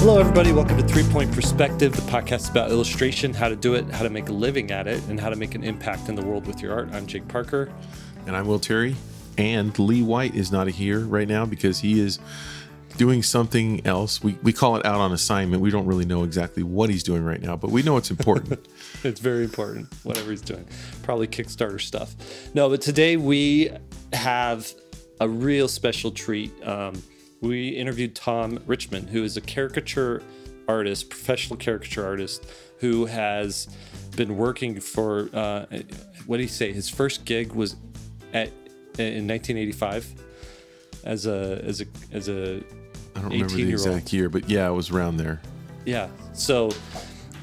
Hello, everybody. Welcome to Three Point Perspective, the podcast about illustration, how to do it, how to make a living at it, and how to make an impact in the world with your art. I'm Jake Parker. And I'm Will Terry. And Lee White is not here right now because he is doing something else. We, we call it out on assignment. We don't really know exactly what he's doing right now, but we know it's important. it's very important, whatever he's doing. Probably Kickstarter stuff. No, but today we have a real special treat. Um, we interviewed Tom Richmond, who is a caricature artist, professional caricature artist, who has been working for uh, what did he say? His first gig was at in 1985 as a as a as a I don't remember the exact year, but yeah, it was around there. Yeah, so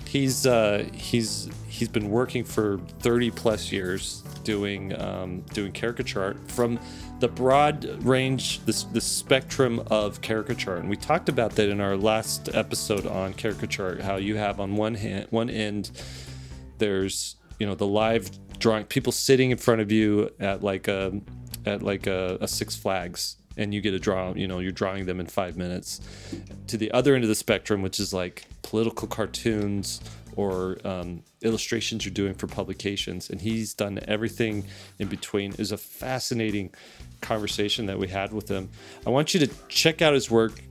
he's uh, he's he's been working for 30 plus years doing um, doing caricature art from the broad range, the, the spectrum of caricature. And we talked about that in our last episode on caricature, how you have on one hand, one end, there's, you know, the live drawing, people sitting in front of you at like a, at like a, a Six Flags and you get a draw, you know, you're drawing them in five minutes. To the other end of the spectrum, which is like political cartoons or um, illustrations you're doing for publications. And he's done everything in between. Is a fascinating conversation that we had with him. I want you to check out his work.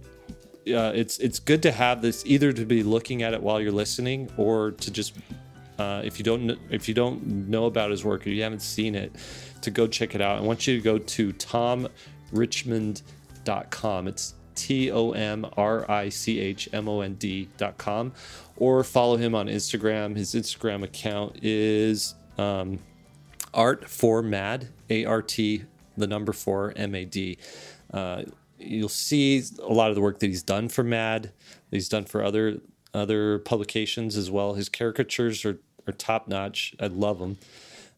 Uh, it's it's good to have this either to be looking at it while you're listening or to just uh, if you don't if you don't know about his work or you haven't seen it to go check it out. I want you to go to tomrichmond.com. It's T O M R I C H M O N D.com or follow him on Instagram. His Instagram account is um, art for mad, A R T, the number four, M A D. Uh, you'll see a lot of the work that he's done for Mad, he's done for other other publications as well. His caricatures are, are top notch. I love them.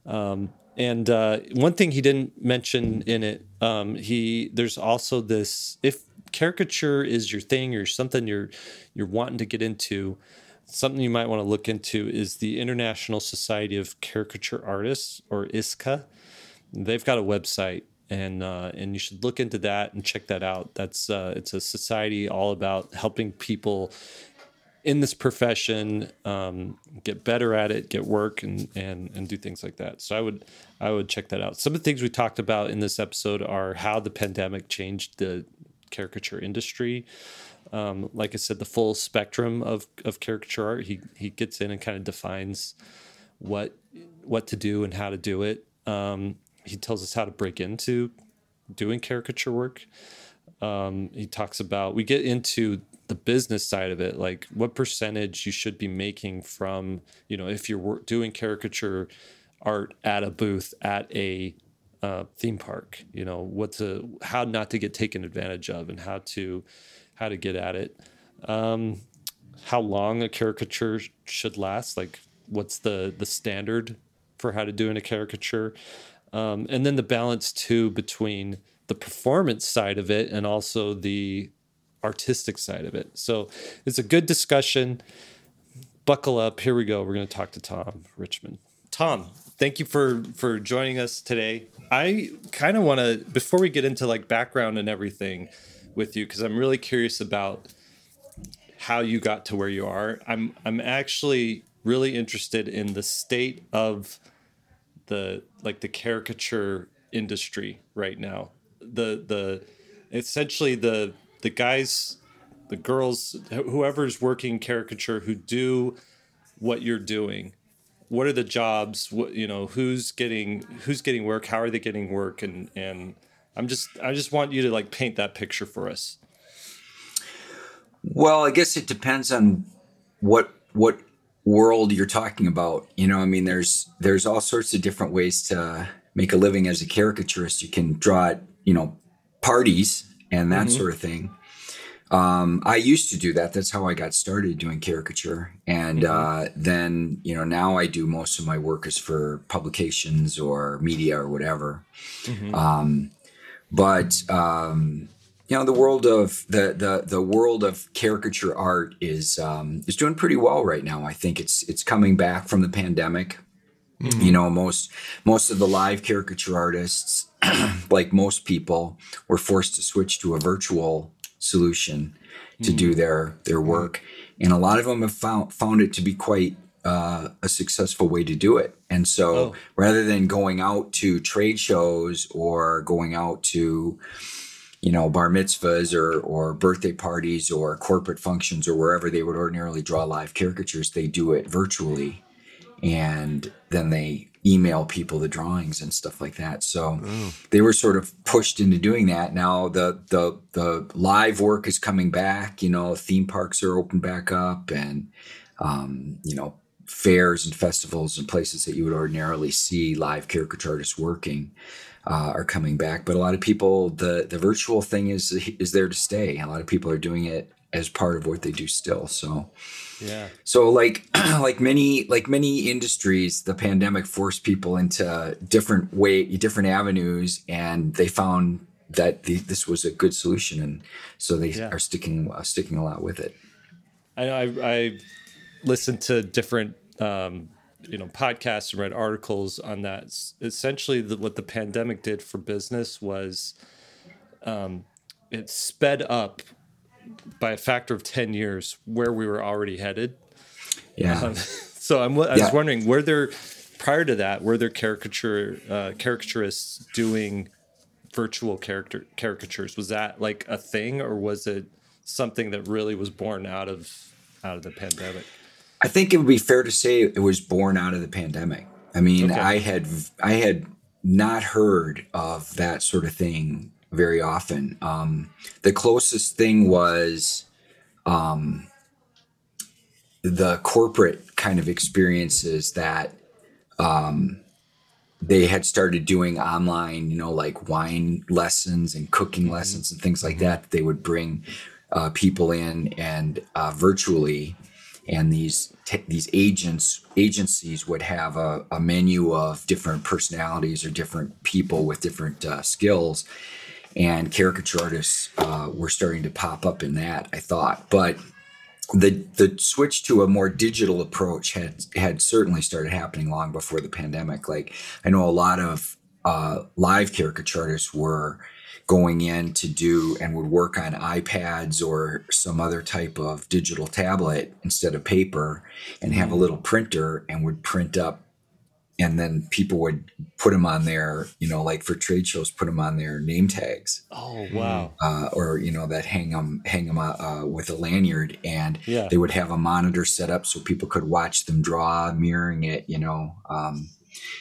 Um, and uh, one thing he didn't mention in it, um, he there's also this if caricature is your thing or something you're you're wanting to get into, something you might want to look into is the International Society of Caricature Artists or ISCA. They've got a website and uh, and you should look into that and check that out. That's uh, it's a society all about helping people in this profession um, get better at it, get work, and and and do things like that. So I would I would check that out. Some of the things we talked about in this episode are how the pandemic changed the caricature industry. Um, like I said, the full spectrum of, of caricature art. He he gets in and kind of defines what what to do and how to do it. Um, he tells us how to break into doing caricature work. Um, he talks about we get into the business side of it, like what percentage you should be making from you know if you're doing caricature art at a booth at a uh, theme park. You know what to how not to get taken advantage of and how to how to get at it. Um, how long a caricature should last, like what's the the standard for how to do in a caricature, um, and then the balance too between the performance side of it and also the artistic side of it. So it's a good discussion. Buckle up. Here we go. We're going to talk to Tom Richmond. Tom, thank you for for joining us today. I kind of want to before we get into like background and everything with you because I'm really curious about how you got to where you are. I'm I'm actually really interested in the state of the like the caricature industry right now. The the essentially the the guys the girls whoever's working caricature who do what you're doing what are the jobs what you know who's getting who's getting work how are they getting work and and i'm just i just want you to like paint that picture for us well i guess it depends on what what world you're talking about you know i mean there's there's all sorts of different ways to make a living as a caricaturist you can draw at you know parties and that mm-hmm. sort of thing um, I used to do that. That's how I got started doing caricature. And mm-hmm. uh, then, you know, now I do most of my work is for publications or media or whatever. Mm-hmm. Um, but, um, you know, the world of the, the, the world of caricature art is, um, is doing pretty well right now. I think it's, it's coming back from the pandemic. Mm-hmm. You know, most, most of the live caricature artists, like most people, were forced to switch to a virtual solution to do their their work, and a lot of them have found found it to be quite uh, a successful way to do it. And so, Oh. rather than going out to trade shows or going out to you know bar mitzvahs or or birthday parties or corporate functions or wherever they would ordinarily draw live caricatures, they do it virtually, and then they email people the drawings and stuff like that. So they were sort of pushed into doing that. Now the the the live work is coming back. You know, theme parks are open back up, and um, you know fairs and festivals and places that you would ordinarily see live caricature artists working uh, are coming back. But a lot of people, the the virtual thing is is there to stay. A lot of people are doing it as part of what they do still. So. Yeah. So like like many like many industries, the pandemic forced people into different way different avenues, and they found that the, this was a good solution, and so they Yeah. are sticking uh, sticking a lot with it. I know I, I listened to different um, you know podcasts and read articles on that. Essentially, the, what the pandemic did for business was um, it sped up by a factor of ten years where we were already headed. Yeah, Um, so I'm, I was Yeah. wondering, were there prior to that, were there caricature uh, caricaturists doing virtual character caricatures? Was that like a thing, or was it something that really was born out of out of the pandemic? I think it would be fair to say it was born out of the pandemic. I mean, Okay. I had I had not heard of that sort of thing very often. Um, the closest thing was um, the corporate kind of experiences that um, they had started doing online, you know, like wine lessons and cooking lessons and things like that. They would bring uh, people in and uh, virtually, and these t- these agents agencies would have a, a menu of different personalities or different people with different uh, skills, and caricature artists uh, were starting to pop up in that. I thought, but the the switch to a more digital approach had had certainly started happening long before the pandemic. Like I know a lot of uh, live caricature artists were going in to do and would work on iPads or some other type of digital tablet instead of paper and have a little printer and would print up and then people would put them on their you know like for trade shows put them on their name tags Oh wow! uh, or you know that hang them hang them uh, with a lanyard and Yeah. they would have a monitor set up so people could watch them draw mirroring it you know um,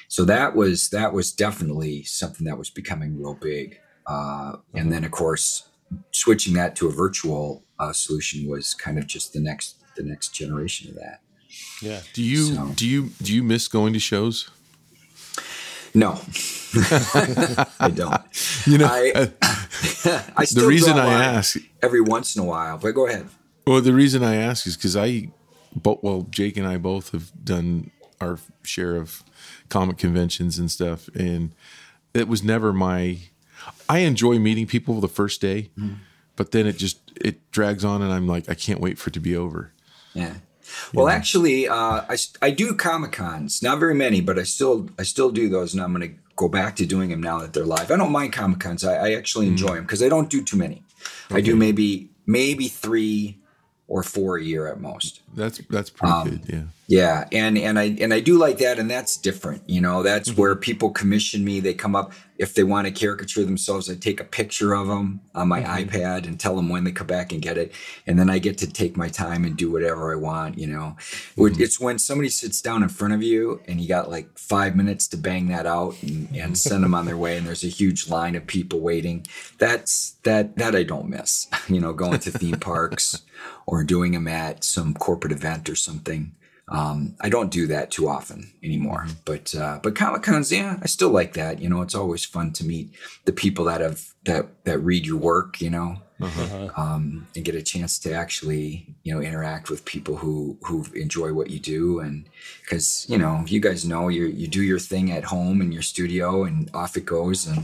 so that was that was definitely something that was becoming real big uh, and then of course switching that to a virtual uh, solution was kind of just the next the next generation of that Yeah. Do you So- do you do you miss going to shows? no i don't You know, I- uh, i the reason I ask, every once in a while but go ahead well, the reason I ask is because I, but well, Jake and I both have done our share of comic conventions and stuff, and it was never my. I enjoy meeting people the first day, but then it just it drags on, and I'm like, I can't wait for it to be over. Yeah. Well, actually, uh, I, I do comic cons. Not very many, but I still I still do those, and I'm going to go back to doing them now that they're live. I don't mind comic cons. I, I actually enjoy them because I don't do too many. I do maybe maybe three or four a year at most. That's that's pretty Um, good. Yeah. Yeah, and and I and I do like that, and that's different. You know, that's mm-hmm. where people commission me. They come up if they want to caricature themselves. I take a picture of them on my mm-hmm. iPad and tell them when they come back and get it, and then I get to take my time and do whatever I want. You know, It- mm-hmm. it's when somebody sits down in front of you and you got like five minutes to bang that out and, and send them on their way, and there's a huge line of people waiting. That's that that I don't miss. You know, going to theme parks or doing them at some corporate event or something. Um, I don't do that too often anymore, but uh, but Comic Cons, yeah, I still like that. You know, it's always fun to meet the people that have that that read your work. You know, Uh-huh. um, and get a chance to actually you know interact with people who who enjoy what you do, and because you know you guys know you you do your thing at home in your studio, and off it goes, and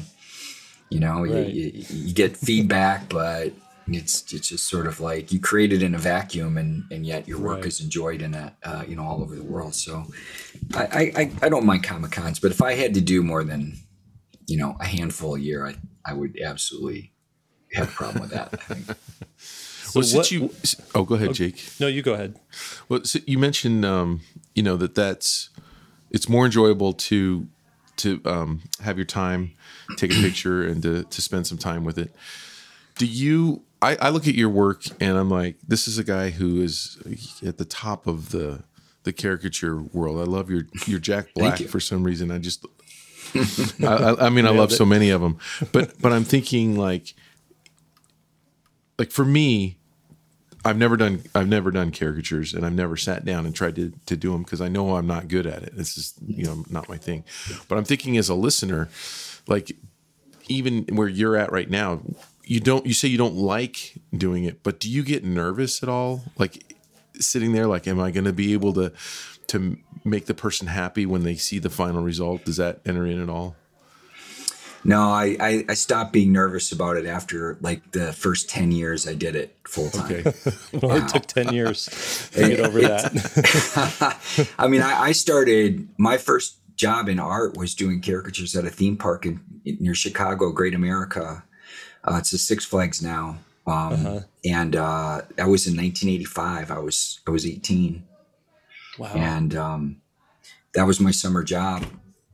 you know Right. you, you, you get feedback, but it's it's just sort of like you created in a vacuum and and yet your work Right. is enjoyed in a uh, you know all over the world so I, I I- I don't mind comic cons but if i had to do more than you know a handful a year i i would absolutely have a problem with that. I think. well, since what- you, oh, go ahead, Jake. No, you go ahead. Well, so you mentioned, um, you know, that that's it's more enjoyable to to um, have your time, take a picture, and to to spend some time with it. Do you? I, I look at your work and I'm like, this is a guy who is at the top of the the caricature world. I love your your Jack Black you. for some reason. I just, I, I, mean, I love so many of them, but but I'm thinking like, like for me, I've never done I've never done caricatures and I've never sat down and tried to to do them because I know I'm not good at it. This is you know not my thing. But I'm thinking as a listener, like even where you're at right now, you don't you say you don't like doing it, but do you get nervous at all? Like sitting there, like, am I going to be able to to make the person happy when they see the final result? Does that enter in at all? No, I, I I stopped being nervous about it after like the first ten years I did it full time. Okay, Well, it took 10 years to get over that. I mean, I, I started my first job in art was doing caricatures at a theme park in, near Chicago, Great America. Uh, it's a Six Flags now, um, and uh, that was in 1985. I was I was 18, Wow. and um, that was my summer job.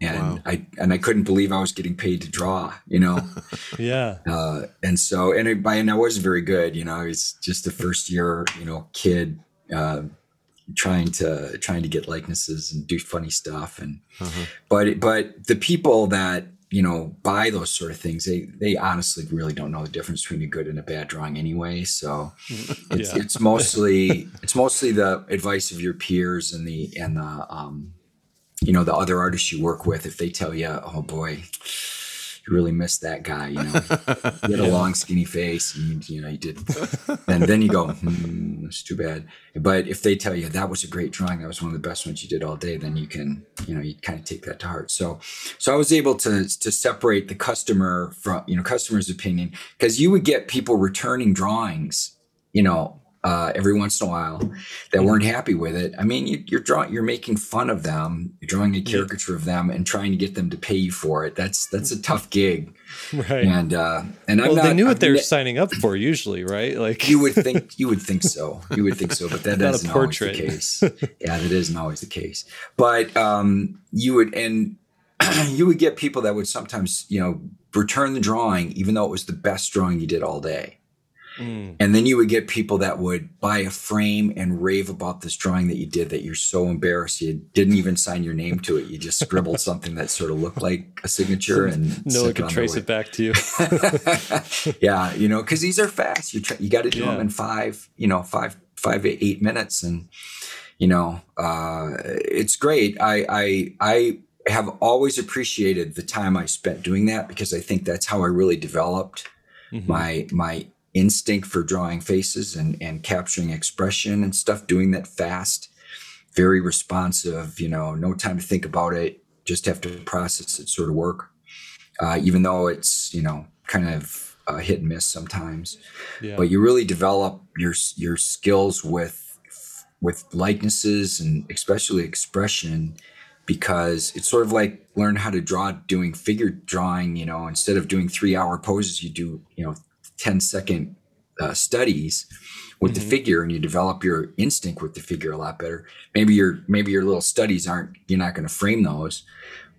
And Wow. I and I couldn't believe I was getting paid to draw, you know. Yeah. uh, and so and it, by and I wasn't very good, you know. I was just a first year, you know, kid uh, trying to trying to get likenesses and do funny stuff. And Uh-huh. but but the people that you know buy those sort of things, they they honestly really don't know the difference between a good and a bad drawing anyway. So it's Yeah. it's mostly it's mostly the advice of your peers and the and the um, you know the other artists you work with if they tell you oh boy you really missed that guy you know? He had a long skinny face and you, know you did and then you go hmm, it's too bad. But if they tell you that was a great drawing that was one of the best ones you did all day then you can you know you kind of take that to heart. So so i was able to to separate the customer from you know customer's opinion because you would get people returning drawings you know uh, every once in a while that weren't happy with it. I mean, you, you're drawing, you're making fun of them, you're drawing a caricature of them, and trying to get them to pay you for it. That's that's a tough gig. Right. And uh, and I'm not. they knew what I'm they were signing up for usually, right? Like, you would think you would think so. You would think so, but that not isn't always the case. Yeah, that isn't always the case. But um, you would and you would get people that would sometimes you know return the drawing even though it was the best drawing you did all day. Mm, And then you would get people that would buy a frame and rave about this drawing that you did that you're so embarrassed you didn't even sign your name to it. You just scribbled something that sort of looked like a signature and no one could trace it back to you. yeah, you know, because these are fast. You try, you got to do Yeah. them in five, you know, five five to eight minutes, and you know, uh, it's great. I I I have always appreciated the time I spent doing that because I think that's how I really developed Mhm. my my instinct for drawing faces and and capturing expression and stuff. Doing that fast, very responsive. You know, no time to think about it. Just have to process it, sort of work. Uh, even though it's you know kind of uh, hit and miss sometimes Yeah. but you really develop your your skills with with likenesses and especially expression because it's sort of like learn how to draw doing figure drawing you know instead of doing three hour poses you do you know 10 second uh, studies with the Mhm. figure and you develop your instinct with the figure a lot better maybe your maybe your little studies aren't you're not going to frame those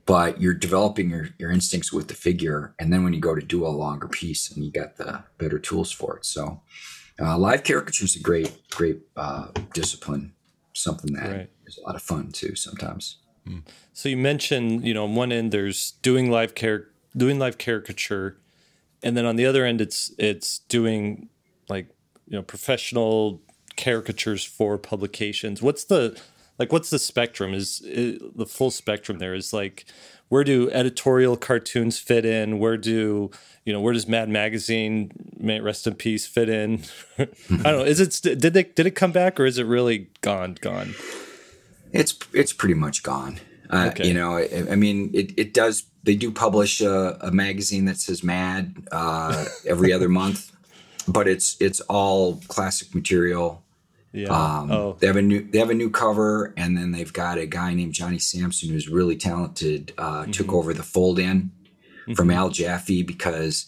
but you're developing your, your instincts with the figure and then when you go to do a longer piece and you got the better tools for it so uh, live caricature is a great great uh, discipline something that is Right. a lot of fun too sometimes So you mentioned, you know, on one end there's doing live char- doing live caricature, and then on the other end it's it's doing like you know professional caricatures for publications. What's the like? What's the spectrum? Is, is the full spectrum there? Is like where do editorial cartoons fit in? Where do you know where does Mad Magazine, may rest in peace, fit in? I don't know. Is it did it did it come back or is it really gone gone? it's it's pretty much gone uh, Okay. you know I, I mean it, it does they do publish a, a magazine that says mad uh, every other month but it's it's all classic material Yeah. Um, oh. They have a new they have a new cover, and then they've got a guy named Johnny Sampson who's really talented. Uh, Took over the fold in from Al Jaffee because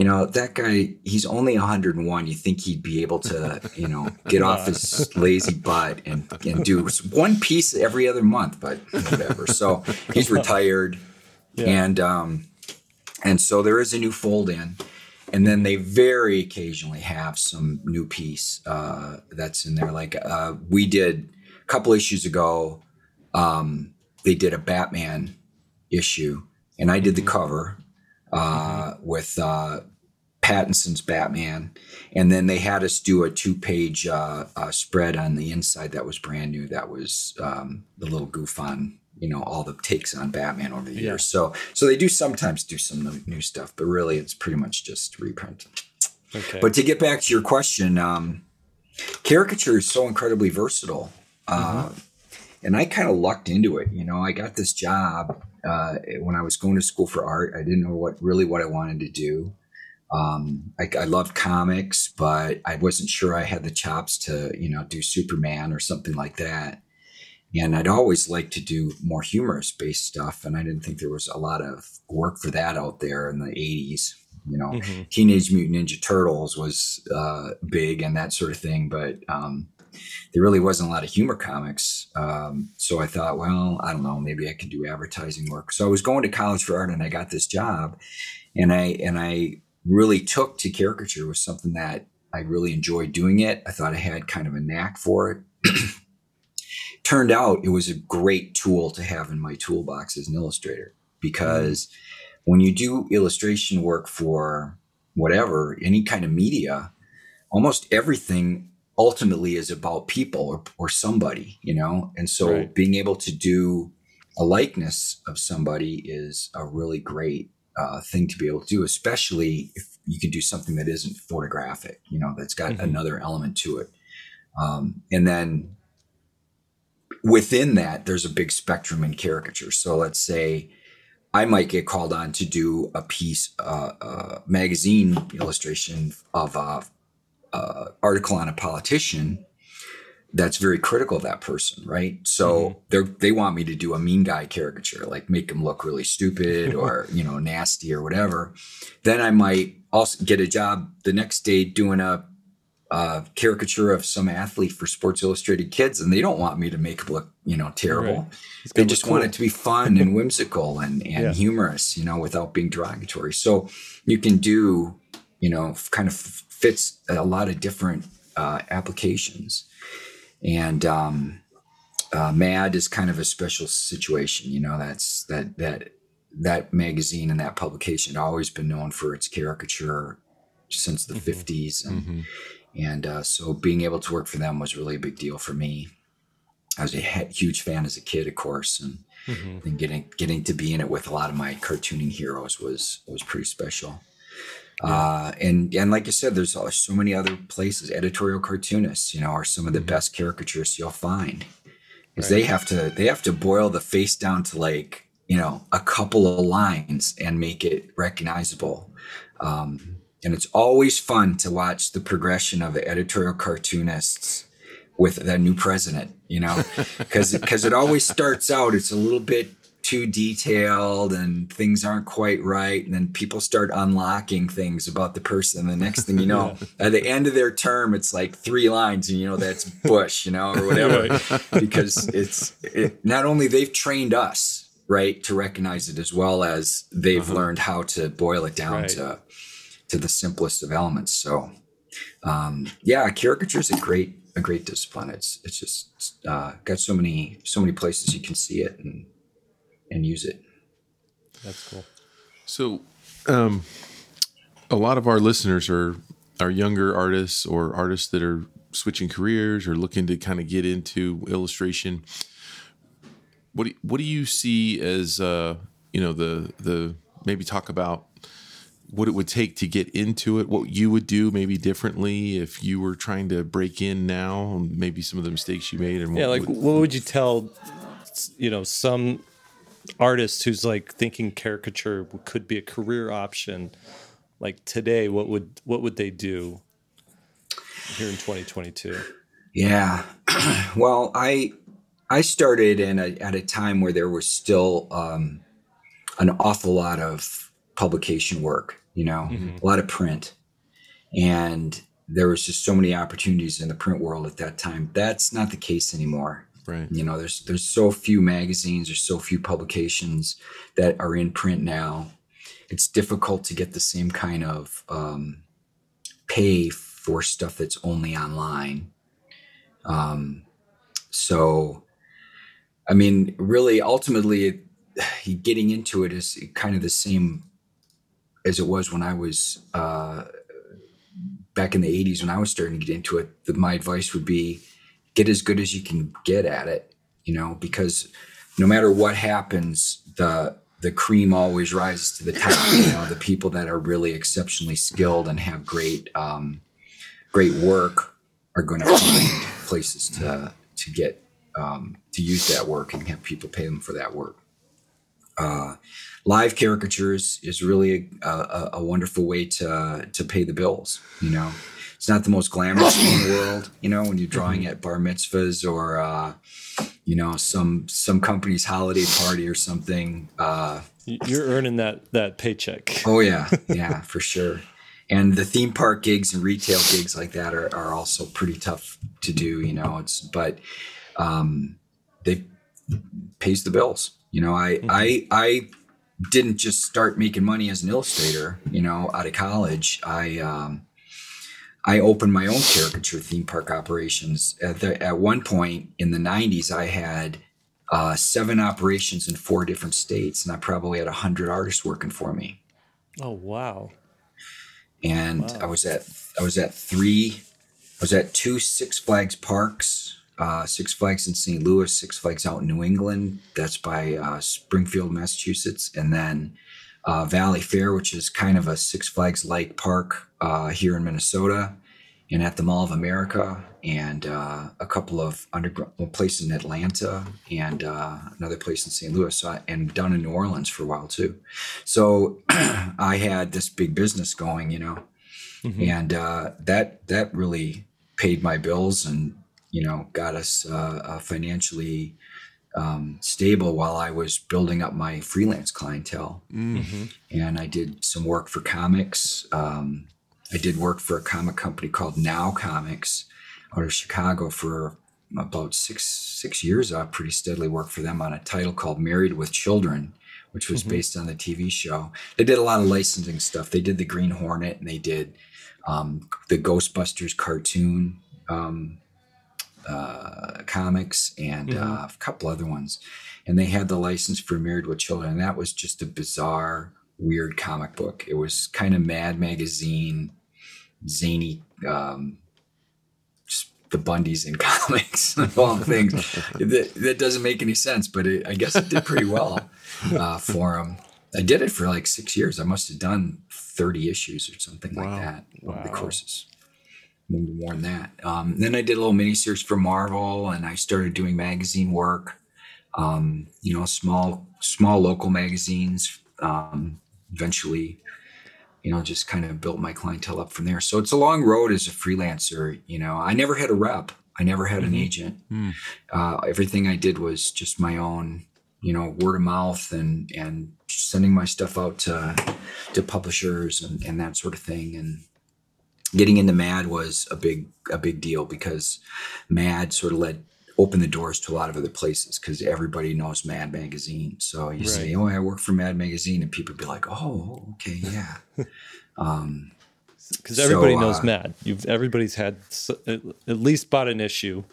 you know, that guy, he's only 101. You think he'd be able to, you know, get off his lazy butt and, and do one piece every other month, but whatever. So he's retired. Yeah. And, um, and so there is a new fold in. And then they very occasionally have some new piece uh, that's in there. Like uh, we did a couple issues ago, um, they did a Batman issue, and I did the cover uh, mm-hmm. with uh, Pattinson's Batman, and then they had us do a two-page uh, uh, spread on the inside that was brand new. That was um, the little goof on you know all the takes on Batman over the yeah. years. So so they do sometimes do some new stuff, but really it's pretty much just reprint. Okay. But to get back to your question, um, caricature is so incredibly versatile. Uh, mm-hmm. And I kind of lucked into it. You know, I got this job uh, when I was going to school for art. I didn't know what really what I wanted to do. Um, I, I loved comics, but I wasn't sure I had the chops to, you know, do Superman or something like that. And I'd always liked to do more humorous based stuff. And I didn't think there was a lot of work for that out there in the 80s. You know, mm-hmm. Teenage Mutant Ninja Turtles was uh, big and that sort of thing. But um, there really wasn't a lot of humor comics. Um, so I thought, well, I don't know, maybe I could do advertising work. So I was going to college for art and I got this job. And I, and I really took to caricature was something that I really enjoyed doing it. I thought I had kind of a knack for it. Turned out it was a great tool to have in my toolbox as an illustrator because when you do illustration work for whatever, any kind of media, almost everything ultimately is about people or, or somebody, you know? And so right. being able to do a likeness of somebody is a really great uh, thing to be able to do, especially if you can do something that isn't photographic, you know, that's got mm-hmm. another element to it. Um, and then within that, there's a big spectrum in caricature. So let's say I might get called on to do a piece, uh, uh, magazine illustration of a, a article on a politician that's very critical of that person, right? So mm-hmm. they they want me to do a mean guy caricature, like make him look really stupid or you know nasty or whatever. Then I might also get a job the next day doing a, a caricature of some athlete for Sports Illustrated Kids, and they don't want me to make him look you know terrible. Right. They just cool. want it to be fun and whimsical and and yeah. humorous, you know, without being derogatory. So you can do you know kind of fits a lot of different uh, applications and um, uh, Mad is kind of a special situation. You know, that's that that that magazine and that publication had always been known for its caricature since the mm-hmm. 50s and mm-hmm. and uh, so being able to work for them was really a big deal for me i was a huge fan as a kid of course and mm-hmm. and getting getting to be in it with a lot of my cartooning heroes was was pretty special uh, and and like I said, there's so many other places. Editorial cartoonists, you know, are some of the mm-hmm. best caricaturists you'll find, because right. they have to they have to boil the face down to like you know a couple of lines and make it recognizable. Um, and it's always fun to watch the progression of the editorial cartoonists with the new president. You know, because because it always starts out it's a little bit too detailed and things aren't quite right and then people start unlocking things about the person the next thing you know yeah. at the end of their term it's like three lines and you know that's bush you know or whatever because it's it, not only they've trained us right to recognize it as well as they've uh-huh. learned how to boil it down right. to to the simplest of elements so um yeah caricature is a great a great discipline it's it's just uh, got so many so many places you can see it and and use it. That's cool. So, um, a lot of our listeners are are younger artists or artists that are switching careers or looking to kind of get into illustration. What do, what do you see as uh, you know the the maybe talk about what it would take to get into it, what you would do maybe differently if you were trying to break in now, maybe some of the mistakes you made, and yeah, like would, what would you tell you know some artist who's like thinking caricature could be a career option like today what would what would they do here in 2022 yeah well i i started in a, at a time where there was still um, an awful lot of publication work you know, a lot of print. And there was just so many opportunities in the print world at that time. That's not the case anymore. Right. You know, there's there's so few magazines, there's so few publications that are in print now. It's difficult to get the same kind of um, pay for stuff that's only online. Um, so, I mean, really, ultimately, getting into it is kind of the same as it was when I was uh, back in the 80s when I was starting to get into it. The, my advice would be get as good as you can get at it, you know, because no matter what happens, the the cream always rises to the top. You know, the people that are really exceptionally skilled and have great um, great work are going to find places to to get um, to use that work and have people pay them for that work. Uh, live caricatures is really a, a, a, wonderful way to to pay the bills. You know, it's not the most glamorous thing in the world. You know, when you're drawing at bar mitzvahs or uh, you know some some company's holiday party or something. Uh, you're earning that that paycheck. Oh yeah, yeah, for sure. And the theme park gigs and retail gigs like that are, are also pretty tough to do. You know, it's but um, they pays the bills. You know, I mm-hmm. I I didn't just start making money as an illustrator, you know, out of college. I um, I opened my own caricature theme park operations. At the, at one point in the '90s, I had uh, seven operations in four different states, and I probably had hundred artists working for me. Oh wow! And wow. I was at I was at three, I was at two Six Flags parks uh, Six Flags in St. Louis, Six Flags out in New England. That's by uh, Springfield, Massachusetts. And then uh, Valleyfair, which is kind of a Six Flags like park uh, here in Minnesota, and at the Mall of America, and uh, a couple of underground places in Atlanta, and uh, another place in St. Louis, so I, and down in New Orleans for a while too. So I had this big business going, you know, mm-hmm. and that that really paid my bills and you know, got us uh, uh, financially um, stable while I was building up my freelance clientele. Mm-hmm. And I did some work for comics. Um, I did work for a comic company called Now Comics out of Chicago for about six six years. I pretty steadily worked for them on a title called Married with Children, which was mm-hmm. based on the TV show. They did a lot of licensing stuff. They did the Green Hornet and they did um, the Ghostbusters cartoon. Um, uh, comics and mm-hmm. uh, a couple other ones. And they had the license for Married with Children. And that was just a bizarre, weird comic book. It was kind of Mad Magazine, zany, um, the Bundys in comics of all things. that, that, doesn't make any sense, but it, I guess it did pretty well uh, for them. I did it for like six years. I must have done 30 issues or something wow. like that wow. the courses maybe more than that. Um, then I did a little mini series for Marvel, and I started doing magazine work. Um, you know, small small local magazines. Um, eventually, you know, just kind of built my clientele up from there. So it's a long road as a freelancer. You know, I never had a rep. I never had mm-hmm. an agent. Mm. Uh, everything I did was just my own, you know, word of mouth and and sending my stuff out to to publishers and, and that sort of thing. And getting into Mad was a big a big deal because Mad sort of led opened the doors to a lot of other places because everybody knows Mad Magazine. So you right. say, "Oh, I work for Mad Magazine," and people be like, "Oh, okay, yeah." um, because everybody so, knows uh, Mad. You've everybody's had at least bought an issue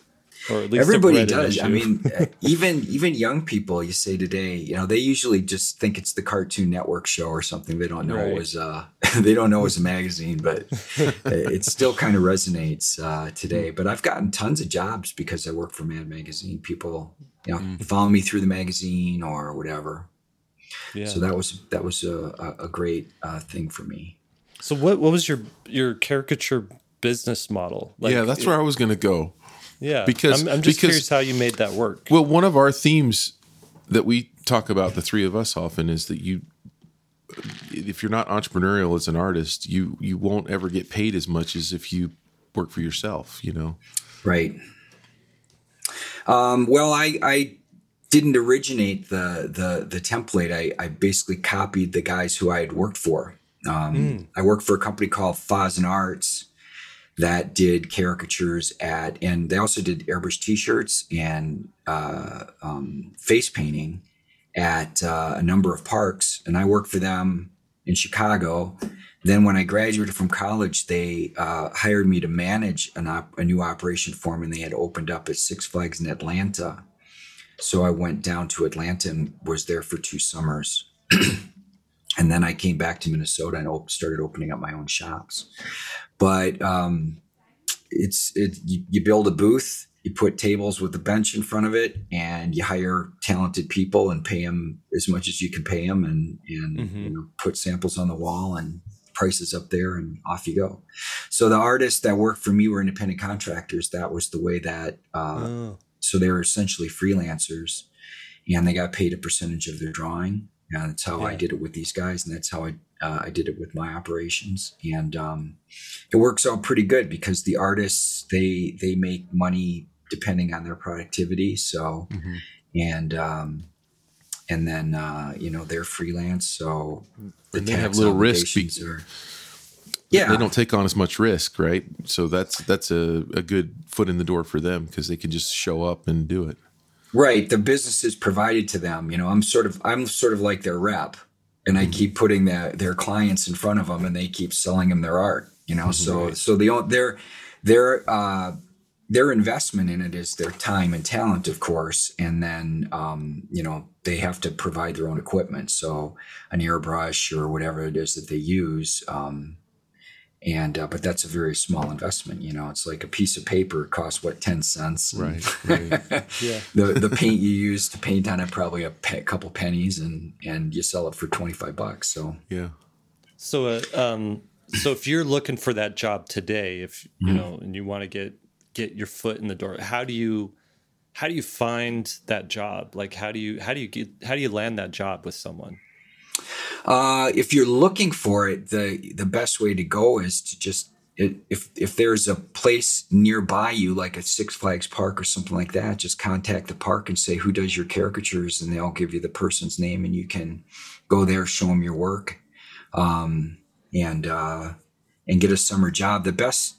or at least everybody does. I mean, even even young people, you say today, you know, they usually just think it's the Cartoon Network show or something. They don't know right. it was uh, they don't know it was a magazine, but it still kind of resonates uh, today. But I've gotten tons of jobs because I work for Mad Magazine. People, you know, mm. follow me through the magazine or whatever. Yeah. So that was that was a, a great uh, thing for me. So what what was your your caricature business model? Like, yeah, that's where I was going to go. Yeah, because I'm, I'm just because, curious how you made that work. Well, one of our themes that we talk about, the three of us often, is that you, if you're not entrepreneurial as an artist, you you won't ever get paid as much as if you work for yourself. You know, right? Um, well, I I didn't originate the the the template. I I basically copied the guys who I had worked for. Um, mm. I worked for a company called Fozen Arts that did caricatures at, and they also did airbrush T-shirts and uh, um, face painting at uh, a number of parks. And I worked for them in Chicago. Then, when I graduated from college, they uh, hired me to manage op- a new operation for them, and they had opened up at Six Flags in Atlanta. So I went down to Atlanta and was there for two summers. and then I came back to Minnesota and op- started opening up my own shops. But um, it's it you, you, build a booth, you put tables with a bench in front of it, and you hire talented people and pay them as much as you can pay them, and and mm-hmm. you know, put samples on the wall and prices up there, and off you go. So the artists that worked for me were independent contractors. That was the way that. Uh, oh. So they were essentially freelancers, and they got paid a percentage of their drawing. And that's how yeah. I did it with these guys, and that's how I uh, I did it with my operations, and um, it works out pretty good because the artists they they make money depending on their productivity. So, mm-hmm. and um, and then uh, you know they're freelance, so the they have little risk. Be- are, yeah, they don't take on as much risk, right? So that's that's a, a good foot in the door for them because they can just show up and do it. Right, the business is provided to them. You know, I'm sort of I'm sort of like their rep and I mm-hmm. keep putting their their clients in front of them, and they keep selling them their art. You know, so so they their their uh, their investment in it is their time and talent, of course, and then um, you know they have to provide their own equipment. So an airbrush or whatever it is that they use. Um, and uh, but that's a very small investment you know it's like a piece of paper costs what 10 cents? Right, right. yeah. The the paint you use to paint on it probably a pe- couple pennies and and you sell it for 25 bucks so. Yeah. So uh, um so if you're looking for that job today if you mm-hmm. know and you want to get get your foot in the door how do you how do you find that job? Like how do you how do you get how do you land that job with someone uh, if you're looking for it, the the best way to go is to just if if there's a place nearby you, like a Six Flags park or something like that, just contact the park and say who does your caricatures, and they'll give you the person's name, and you can go there, show them your work, um, and uh, and get a summer job. The best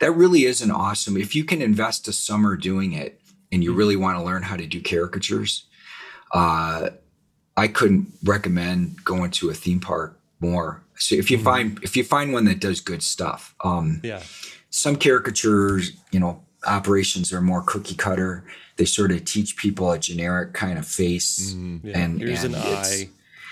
that really is an awesome. If you can invest a summer doing it, and you really want to learn how to do caricatures, uh, I couldn't recommend going to a theme park more. So if you mm-hmm. find if you find one that does good stuff, um, yeah, some caricatures, you know, operations are more cookie cutter. They sort of teach people a generic kind of face, mm-hmm. yeah. and here's and an eye,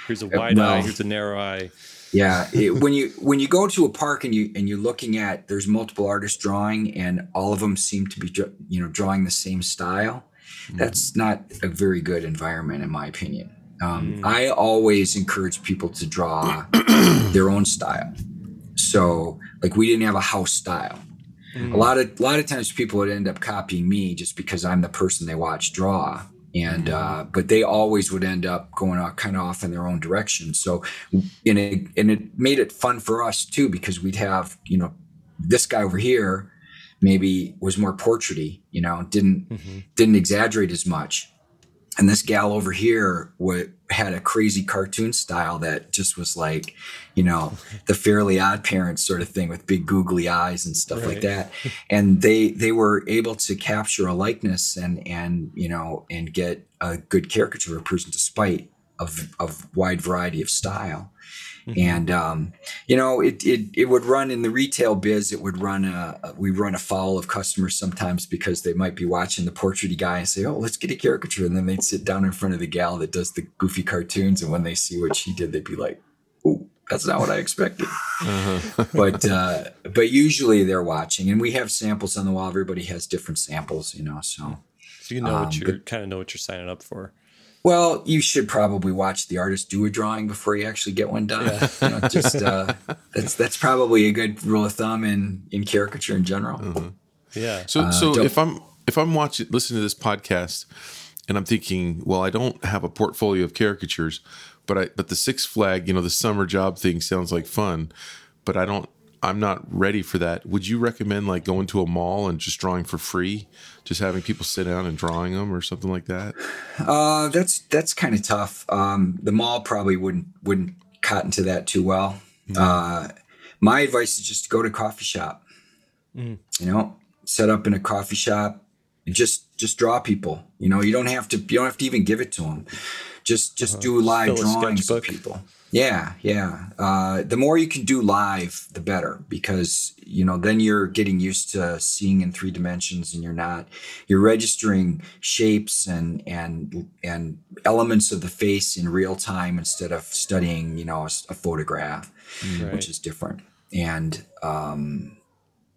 here's a uh, wide well, eye, here's a narrow eye. Yeah, it, when you when you go to a park and you and you're looking at there's multiple artists drawing and all of them seem to be you know drawing the same style. Mm-hmm. That's not a very good environment, in my opinion. Um, mm. I always encourage people to draw their own style. So, like, we didn't have a house style. Mm. A lot of a lot of times, people would end up copying me just because I'm the person they watch draw, and mm. uh, but they always would end up going off kind of off in their own direction. So, and it and it made it fun for us too because we'd have you know this guy over here maybe was more portraity, you know, didn't mm-hmm. didn't exaggerate as much and this gal over here would, had a crazy cartoon style that just was like, you know, the Fairly Odd Parents sort of thing with big googly eyes and stuff right. like that. And they they were able to capture a likeness and and you know and get a good caricature of a person despite of of wide variety of style. Mm-hmm. And um, you know, it, it it would run in the retail biz. It would run a we run a afoul of customers sometimes because they might be watching the portraity guy and say, "Oh, let's get a caricature," and then they'd sit down in front of the gal that does the goofy cartoons, and when they see what she did, they'd be like, "Oh, that's not what I expected." Uh-huh. but uh, but usually they're watching, and we have samples on the wall. Everybody has different samples, you know. So so you know um, what you kind of know what you're signing up for. Well, you should probably watch the artist do a drawing before you actually get one done. Yeah. you know, just uh, that's that's probably a good rule of thumb in in caricature in general. Mm-hmm. Yeah. So uh, so if I'm if I'm watching listening to this podcast and I'm thinking, well, I don't have a portfolio of caricatures, but I but the Six Flag, you know, the summer job thing sounds like fun, but I don't I'm not ready for that. Would you recommend like going to a mall and just drawing for free, just having people sit down and drawing them or something like that? Uh, that's that's kind of tough. Um, the mall probably wouldn't wouldn't cotton to that too well. Uh, my advice is just to go to a coffee shop. You know, set up in a coffee shop. Just just draw people. You know, you don't have to. You don't have to even give it to them. Just just do live a drawings of people. Yeah, yeah. Uh, the more you can do live, the better, because you know then you're getting used to seeing in three dimensions, and you're not. You're registering shapes and and and elements of the face in real time instead of studying, you know, a photograph, Right. which is different. And um,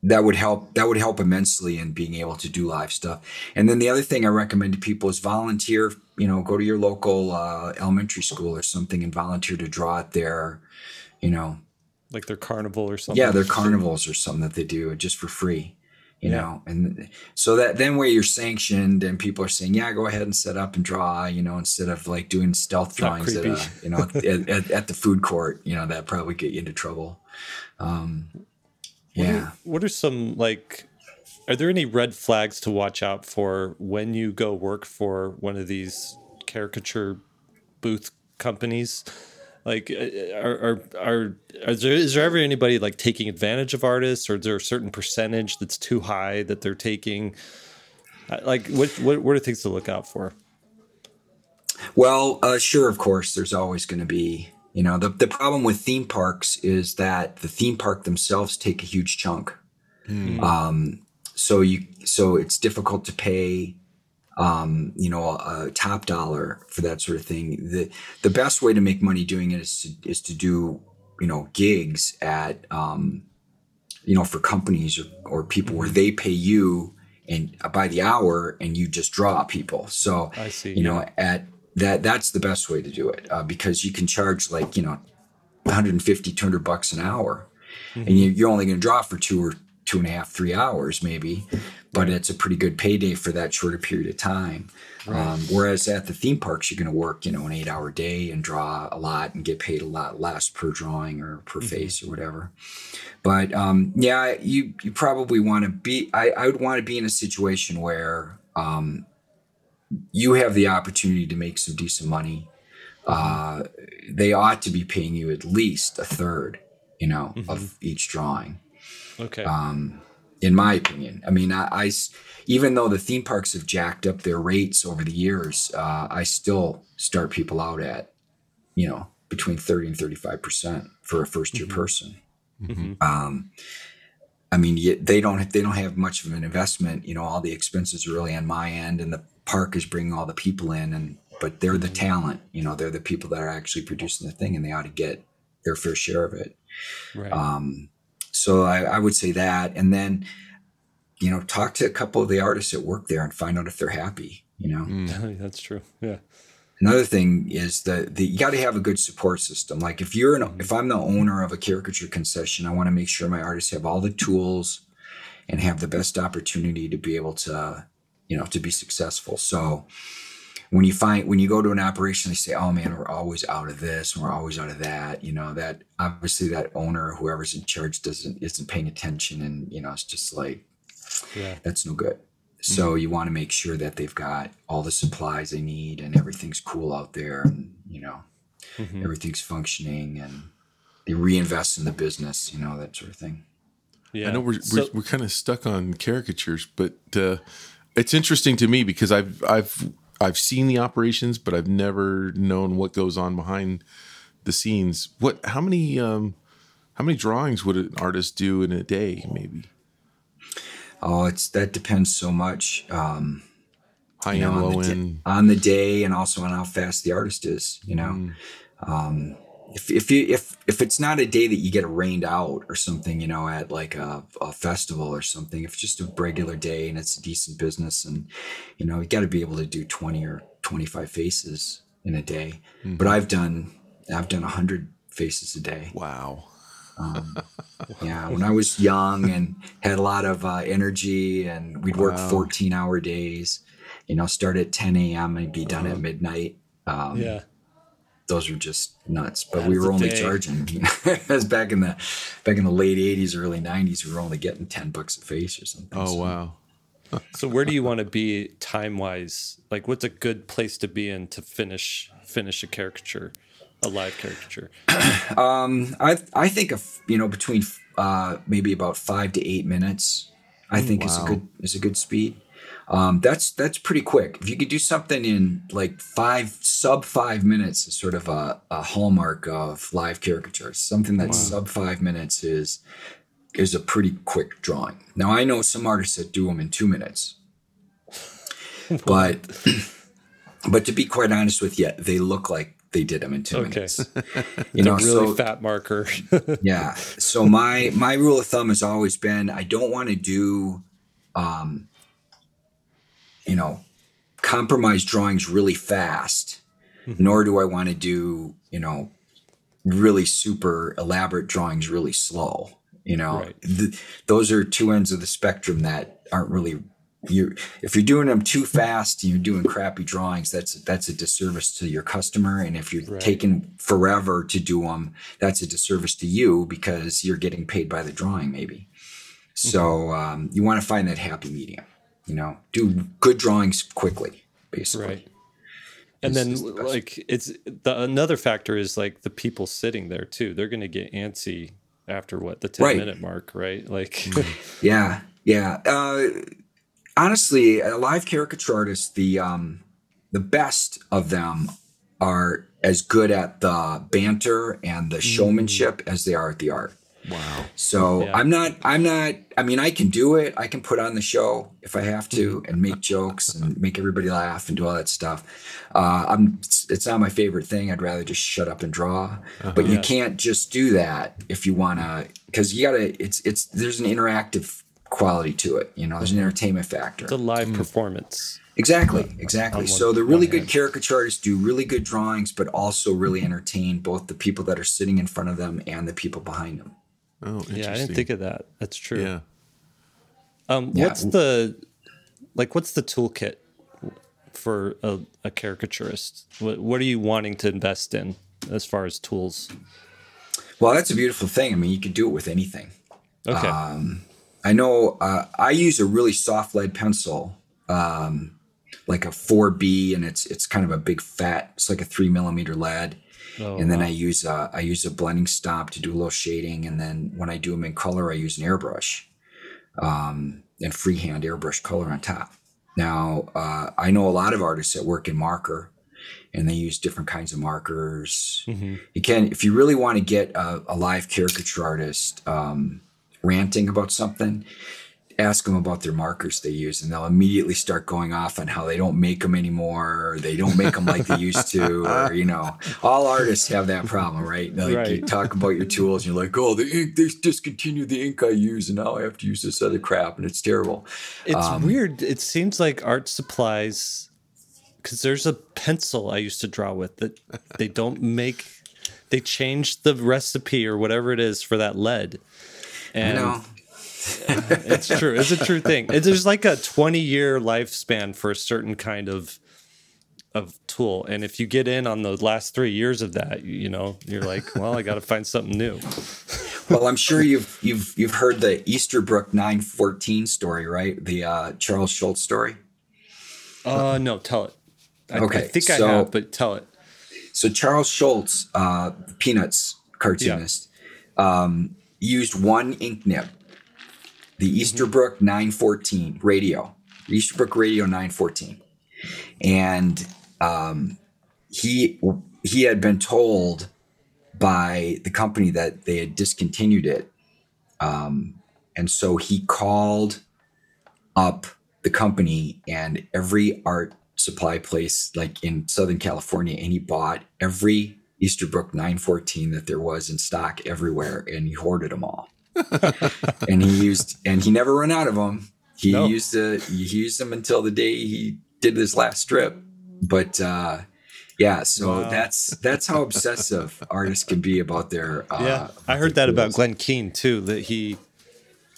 that would help. That would help immensely in being able to do live stuff. And then the other thing I recommend to people is volunteer. You know, go to your local uh, elementary school or something and volunteer to draw at their, you know, like their carnival or something. yeah, their carnivals or something that they do just for free. You Yeah. know, and so that then where you're sanctioned and people are saying, yeah, go ahead and set up and draw, you know, instead of like doing stealth drawings at, a, you know, at, at, at the food court, you know, that probably get you into trouble. Um, What are, what are some like? Are there any red flags to watch out for when you go work for one of these caricature booth companies? Like, uh, are are are, are there is there ever anybody like taking advantage of artists, or is there a certain percentage that's too high that they're taking? Uh, Like, what what what are things to look out for? Well, uh, sure, of course, there's always going to be, you know, the, the problem with theme parks is that the theme park themselves take a huge chunk. Um, so you, so it's difficult to pay, um, you know, a, top dollar for that sort of thing. The, the best way to make money doing it is to, is to do, you know, gigs at, um, you know, for companies or, or people where they pay you and by the hour and you just draw people. So, I see, you know, at that, that's the best way to do it uh, because you can charge like, you know, 150, 200 bucks an hour and you, you're only going to draw for two or two and a half, three hours maybe, but it's a pretty good payday for that shorter period of time. Um, whereas at the theme parks, you're going to work, you know, an eight hour day and draw a lot and get paid a lot less per drawing or per face or whatever. But um, yeah, you you probably want to be. I, I would want to be in a situation where um, you have the opportunity to make some decent money. Uh, they ought to be paying you at least a third, you know, of each drawing Okay, um, in my opinion. I mean, I even though the theme parks have jacked up their rates over the years, uh, I still start people out at, you know, between 30 and 35% for a first year person. Um, I mean, they don't they don't have much of an investment. You know, all the expenses are really on my end, and the park is bringing all the people in, and but they're the talent. You know, they're the people that are actually producing the thing, and they ought to get their fair share of it. right. Um, so I, I would say that, and then you know, talk to a couple of the artists that work there and find out if they're happy. You know, That's true. Yeah. another thing is that the, you got to have a good support system. Like if you're an, if I'm the owner of a caricature concession, I want to make sure my artists have all the tools and have the best opportunity to be able to, you know, to be successful. So when you find when you go to an operation, they say, "Oh man, we're always out of this, and we're always out of that." You know that obviously that owner, whoever's in charge, doesn't isn't paying attention, and you know it's just like Yeah. that's no good. So you want to make sure that they've got all the supplies they need and everything's cool out there and you know Mhm. everything's functioning and they reinvest in the business, you know, that sort of thing. Yeah. I know we're So- we're, we're kind of stuck on caricatures, but uh, it's interesting to me because I've I've I've seen the operations, but I've never known what goes on behind the scenes. What? How many? Um, how many drawings would an artist do in a day? Maybe Oh, it's that depends so much. Um, high you know, end, on low the, end. on the day and also on how fast the artist is, you know. Um, if, if you if if it's not a day that you get rained out or something, you know, at like a, a festival or something, if it's just a regular day and it's a decent business and you know, you got to be able to do 20 or 25 faces in a day. But I've done I've done 100 faces a day. Wow. Um, yeah, when I was young and had a lot of uh, energy, and we'd work Wow. 14 hour days, you know, start at 10 a.m. and be done at midnight. Um, yeah. Those are just nuts. But That we were only day. charging. You know, it back in the back in the late 80s, early 90s. We were only getting 10 bucks a face or something. Oh So, wow. So where do you want to be time wise? Like, what's a good place to be in to finish finish a caricature? a live caricature? Um, I I think of you know between uh, maybe about five to eight minutes. I think is a good is a good speed. Um, that's that's pretty quick. If you could do something in like five sub five minutes, is sort of a, a hallmark of live caricatures. Something that's sub five minutes is is a pretty quick drawing. Now I know some artists that do them in two minutes, but but to be quite honest with you, they look like they did them in two Okay. minutes. You know, really so fat marker. yeah. So my my rule of thumb has always been I don't want to do um you know compromise drawings really fast nor do I want to do, you know, really super elaborate drawings really slow. You know, Right. Th- those are two ends of the spectrum that aren't really you if you're doing them too fast and you're doing crappy drawings that's that's a disservice to your customer and if you're Right. taking forever to do them that's a disservice to you because you're getting paid by the drawing maybe so um, you want to find that happy medium you know do good drawings quickly basically right. And Is- then is the like it's the another factor is like the people sitting there too. They're going to get antsy after what the 10 Right. minute mark, right? Like Yeah, yeah. Uh, honestly, a live caricature artist, the um, the best of them are as good at the banter and the showmanship as they are at the art. Wow. So Yeah. I'm not, I'm not, I mean, I can do it. I can put on the show if I have to and make jokes and make everybody laugh and do all that stuff. Uh, I'm, it's, not my favorite thing. I'd rather just shut up and draw, but you can't just do that if you want to, cause you gotta, it's, it's, there's an interactive quality to it. You know, there's an entertainment factor. the live performance. Exactly, exactly. So the really good caricature artists do really good drawings, but also really entertain both the people that are sitting in front of them and the people behind them. Oh, interesting. Yeah, I didn't think of that. That's true. Yeah. Um, Yeah. what's the like? What's the toolkit for a, a caricaturist? What What are you wanting to invest in as far as tools? Well, that's a beautiful thing. I mean, you could do it with anything. Okay. I know uh, I use a really soft lead pencil, um, like a 4B, and it's it's kind of a big fat. It's like a three millimeter lead. Oh, and then wow. I use a, I use a blending stump to do a little shading, and then when I do them in color, I use an airbrush, um, and freehand airbrush color on top. Now uh, I know a lot of artists that work in marker, and they use different kinds of markers. Mhm. You can, if you really want to get a, a live caricature artist um, ranting about something, ask them about their markers they use, and they'll immediately start going off on how they don't make them anymore, or they don't make them like they used to, or you know, all artists have that problem, right? Like you Right. talk about your tools, and you're like, oh, the ink, they discontinued the ink I use, and now I have to use this other crap, and it's terrible. It's Um, weird. It seems like art supplies, because there's a pencil I used to draw with that they don't make. They changed the recipe or whatever it is for that lead, You and know, it's true. It's a true thing. It- There's like a 20 year lifespan for a certain kind of of tool, and if you get in on the last three years of that, you know, you're like, well, I got to find something new. well, I'm sure you've you've you've heard the Esterbrook 914 story, right? The uh, Charles Schulz story. Uh, no, tell it. I, I Okay, think I so- have, but tell it. So Charles Schulz, uh, Peanuts cartoonist, um, used one ink nib, the Esterbrook 914 radio, Esterbrook Radio 914, and um, he he had been told by the company that they had discontinued it, um, and so he called up the company and every art supply place like in Southern California and he bought every Esterbrook 914 that there was in stock everywhere and he hoarded them all. And he used and he never ran out of them. He No. used to he used them until the day he did his last strip. But uh yeah, so Wow. that's that's how obsessive artists can be about their uh yeah, I heard that about Glenn Keane too. That he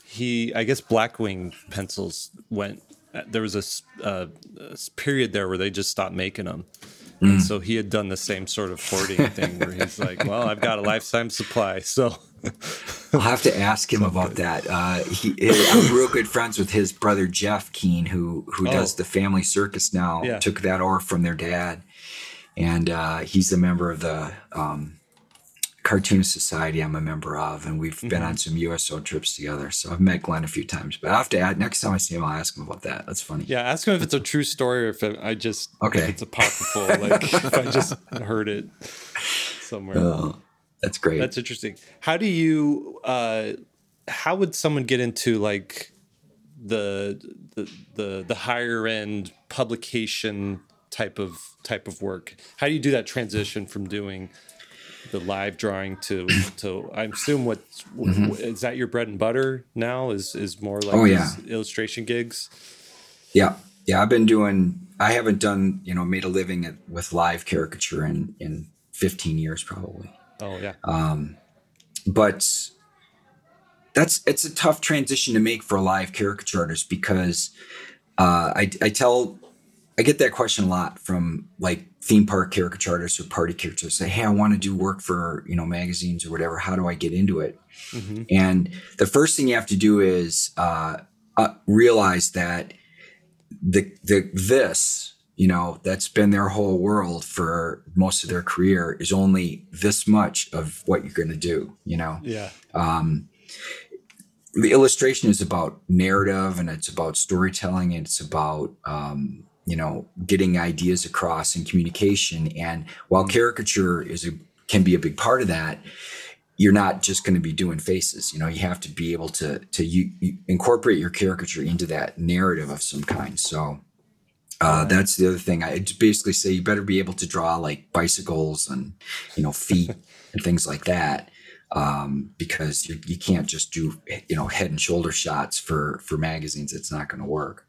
he, I guess Blackwing pencils went. There was a, uh, a period there where they just stopped making them. And so he had done the same sort of hoarding thing where he's like, "Well, I've got a lifetime supply, so I'll have to ask him about that. Uh, he, I'm real good friends with his brother Jeff Keane, who who does Oh. the family circus now. Yeah. Took that over from their dad, and uh, he's a member of the um, Cartoonist Society. I'm a member of, and we've been on some USO trips together. So I've met Glenn a few times, but I have to add next time I see him, I'll ask him about that. That's funny. Yeah, ask him if it's a true story or if I just Okay. if it's apocryphal, like if I just heard it somewhere. Oh, that's great. That's interesting. How do you uh how would someone get into like the the the, the higher end publication type of type of work? How do you do that transition from doing the live drawing to to I assume what is that your bread and butter now is is more like Mm-hmm. Oh, yeah. illustration gigs? Yeah, yeah. I've been doing. I haven't done. You know, made a living at, with live caricature in in 15 years probably. Oh yeah. Um, but that's it's a tough transition to make for a live caricature artist because uh, I I tell I get that question a lot from like theme park caricature artists or party caricaturists. Say, hey, I want to do work for you know magazines or whatever. How do I get into it? And the first thing you have to do is uh, uh, realize that the the this you know that's been their whole world for most of their career is only this much of what you're going to do. You know, yeah. the illustration is about narrative and it's about storytelling and it's about um, you know getting ideas across and communication. And while caricature is a can be a big part of that you're not just going to be doing faces you know you have to be able to to you, you incorporate your caricature into that narrative of some kind. So uh, that's the other thing. I just basically say you better be able to draw like bicycles and you know feet and things like that um, because you, you can't just do you know head and shoulder shots for for magazines. It's not going to work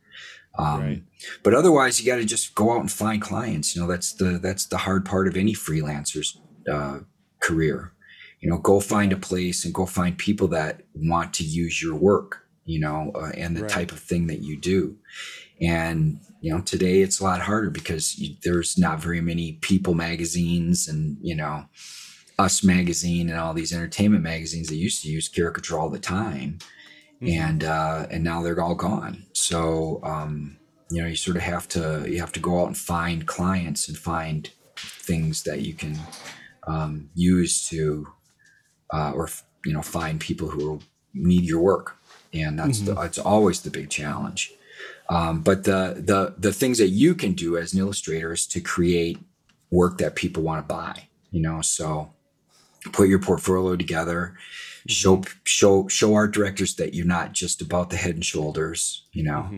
um, Right. but otherwise you got to just go out and find clients you know that's the that's the hard part of any freelancer's uh, career you know go find a place and go find people that want to use your work you know uh, and the Right. type of thing that you do and you know today it's a lot harder because you, there's not very many people magazines and you know us magazine and all these entertainment magazines that used to use caricature all the time and uh and now they're all gone. So um you know you sort of have to you have to go out and find clients and find things that you can um, use to uh, or you know find people who need your work. And that's the, it's always the big challenge. Um, but the the the things that you can do as an illustrator is to create work that people want to buy you know? So put your portfolio together show show show art directors that you're not just about the head and shoulders you know?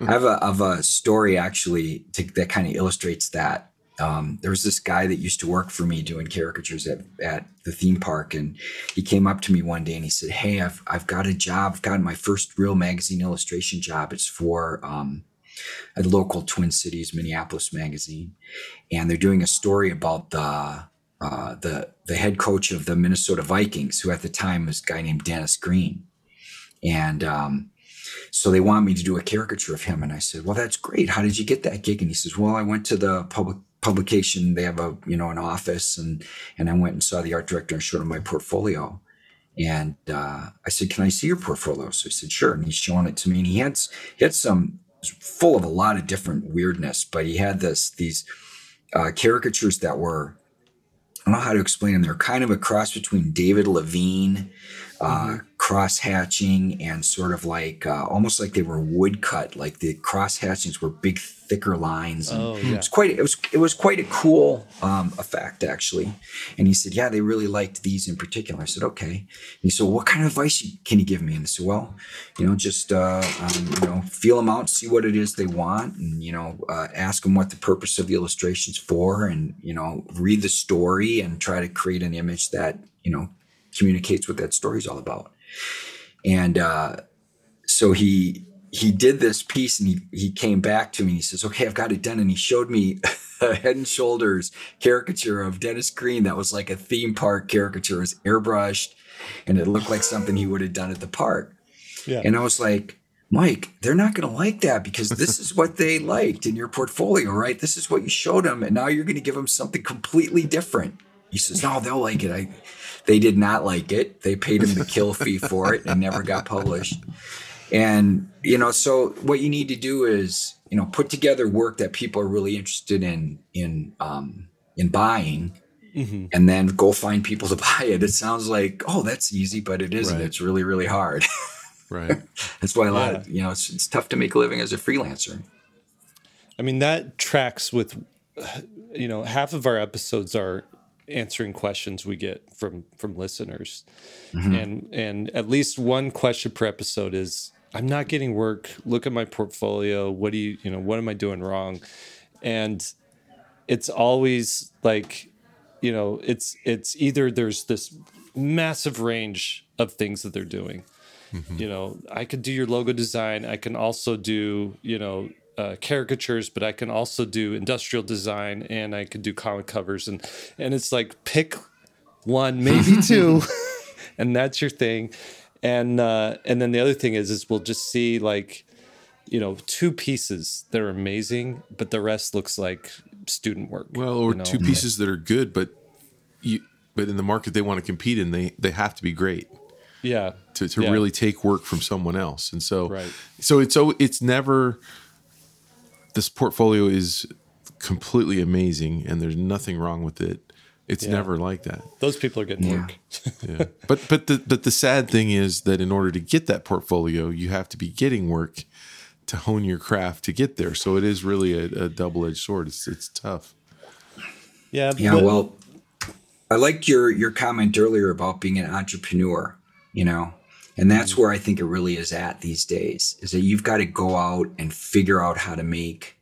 I have a, have a story actually to, that kind of illustrates that. Um, there was this guy that used to work for me doing caricatures at, at the theme park and he came up to me one day and he said hey i've, I've got a job. I've got my first real magazine illustration job. It's for um, a local twin cities minneapolis magazine and they're doing a story about the uh, the the head coach of the Minnesota Vikings, who at the time was a guy named Dennis Green, and um, so they want me to do a caricature of him. And I said, "Well, that's great. How did you get that gig?" And he says, "Well, I went to the public publication. They have a you know an office, and and I went and saw the art director and showed him my portfolio." And uh, I said, "Can I see your portfolio?" So he said, "Sure." And he's showing it to me, and he had he had some full of a lot of different weirdness, but he had this these uh, caricatures that were I don't know how to explain them. They're kind of a cross between David Levine, uh, cross hatching, and sort of like uh, almost like they were woodcut. Like the cross hatchings were big, thicker lines. And Oh, It was quite. It was. It was quite a cool um, effect, actually. And he said, "Yeah, they really liked these in particular." I said, "Okay." And he said, "What kind of advice can you give me?" And I said, "Well, you know, just uh, um, you know, feel them out, see what it is they want, and you know, uh, ask them what the purpose of the illustration's for, and you know, read the story and try to create an image that you know communicates what that story is all about." And uh, so he he did this piece, and he he came back to me. and He says, "Okay, I've got it done," and he showed me. a Head and Shoulders caricature of Dennis Green that was like a theme park caricature. It was airbrushed, and it looked like something he would have done at the park. Yeah. And I was like, Mike, they're not going to like that because this is what they liked in your portfolio, right? This is what you showed them, and now you're going to give them something completely different. He says, No, they'll like it. I, they did not like it. They paid him the kill fee for it and never got published. And you know, so what you need to do is, you know, put together work that people are really interested in in um, in buying Mm-hmm. and then go find people to buy it. It sounds like, oh, that's easy, but it isn't. Right. It's really, really hard. Right. that's why a lot of, you know, it's, it's tough to make a living as a freelancer. I mean, that tracks with, you know, half of our episodes are answering questions we get from from listeners, mm-hmm. and and at least one question per episode is, "I'm not getting work. Look at my portfolio. What do you, you know, what am I doing wrong?" And it's always like, you know, it's it's either there's this massive range of things that they're doing. Mm-hmm. You know, I could do your logo design. I can also do, you know, uh, caricatures, but I can also do industrial design and I could do comic covers and and it's like pick one, maybe two, and that's your thing. And uh, and then the other thing is is we'll just see like you know two pieces that are amazing, but the rest looks like student work. Well, or you know? two pieces that are good, but you but in the market they want to compete in, they they have to be great Yeah, to, to Yeah. really take work from someone else. And so Right. so it's so it's never this portfolio is completely amazing and there's nothing wrong with it. It's Yeah. never like that. those people are getting Yeah. work. Yeah. but but the but the sad thing is that in order to get that portfolio, you have to be getting work to hone your craft to get there. So it is really a, a double edged sword. It's it's tough. Yeah, Yeah, but- well, I liked your your comment earlier about being an entrepreneur, you know. And that's where I think it really is at these days is that you've got to go out and figure out how to make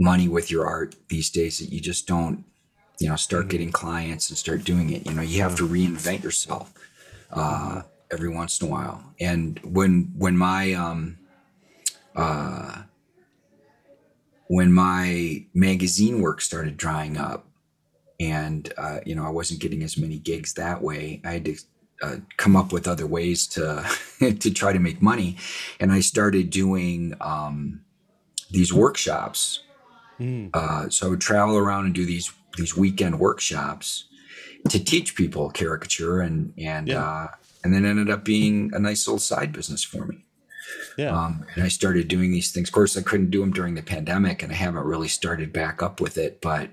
money with your art these days that you just don't, you know, start getting clients and start doing it. You know, you have to reinvent yourself uh, every once in a while. And when when my um uh when my magazine work started drying up and uh, you know I wasn't getting as many gigs that way. I had to uh, come up with other ways to to try to make money, and I started doing um, these workshops. Mm. Uh, so I would travel around and do these these weekend workshops to teach people caricature, and and Yeah. uh, and then ended up being a nice little side business for me. yeah, Um, and I started doing these things. Of course, I couldn't do them during the pandemic, and I haven't really started back up with it. But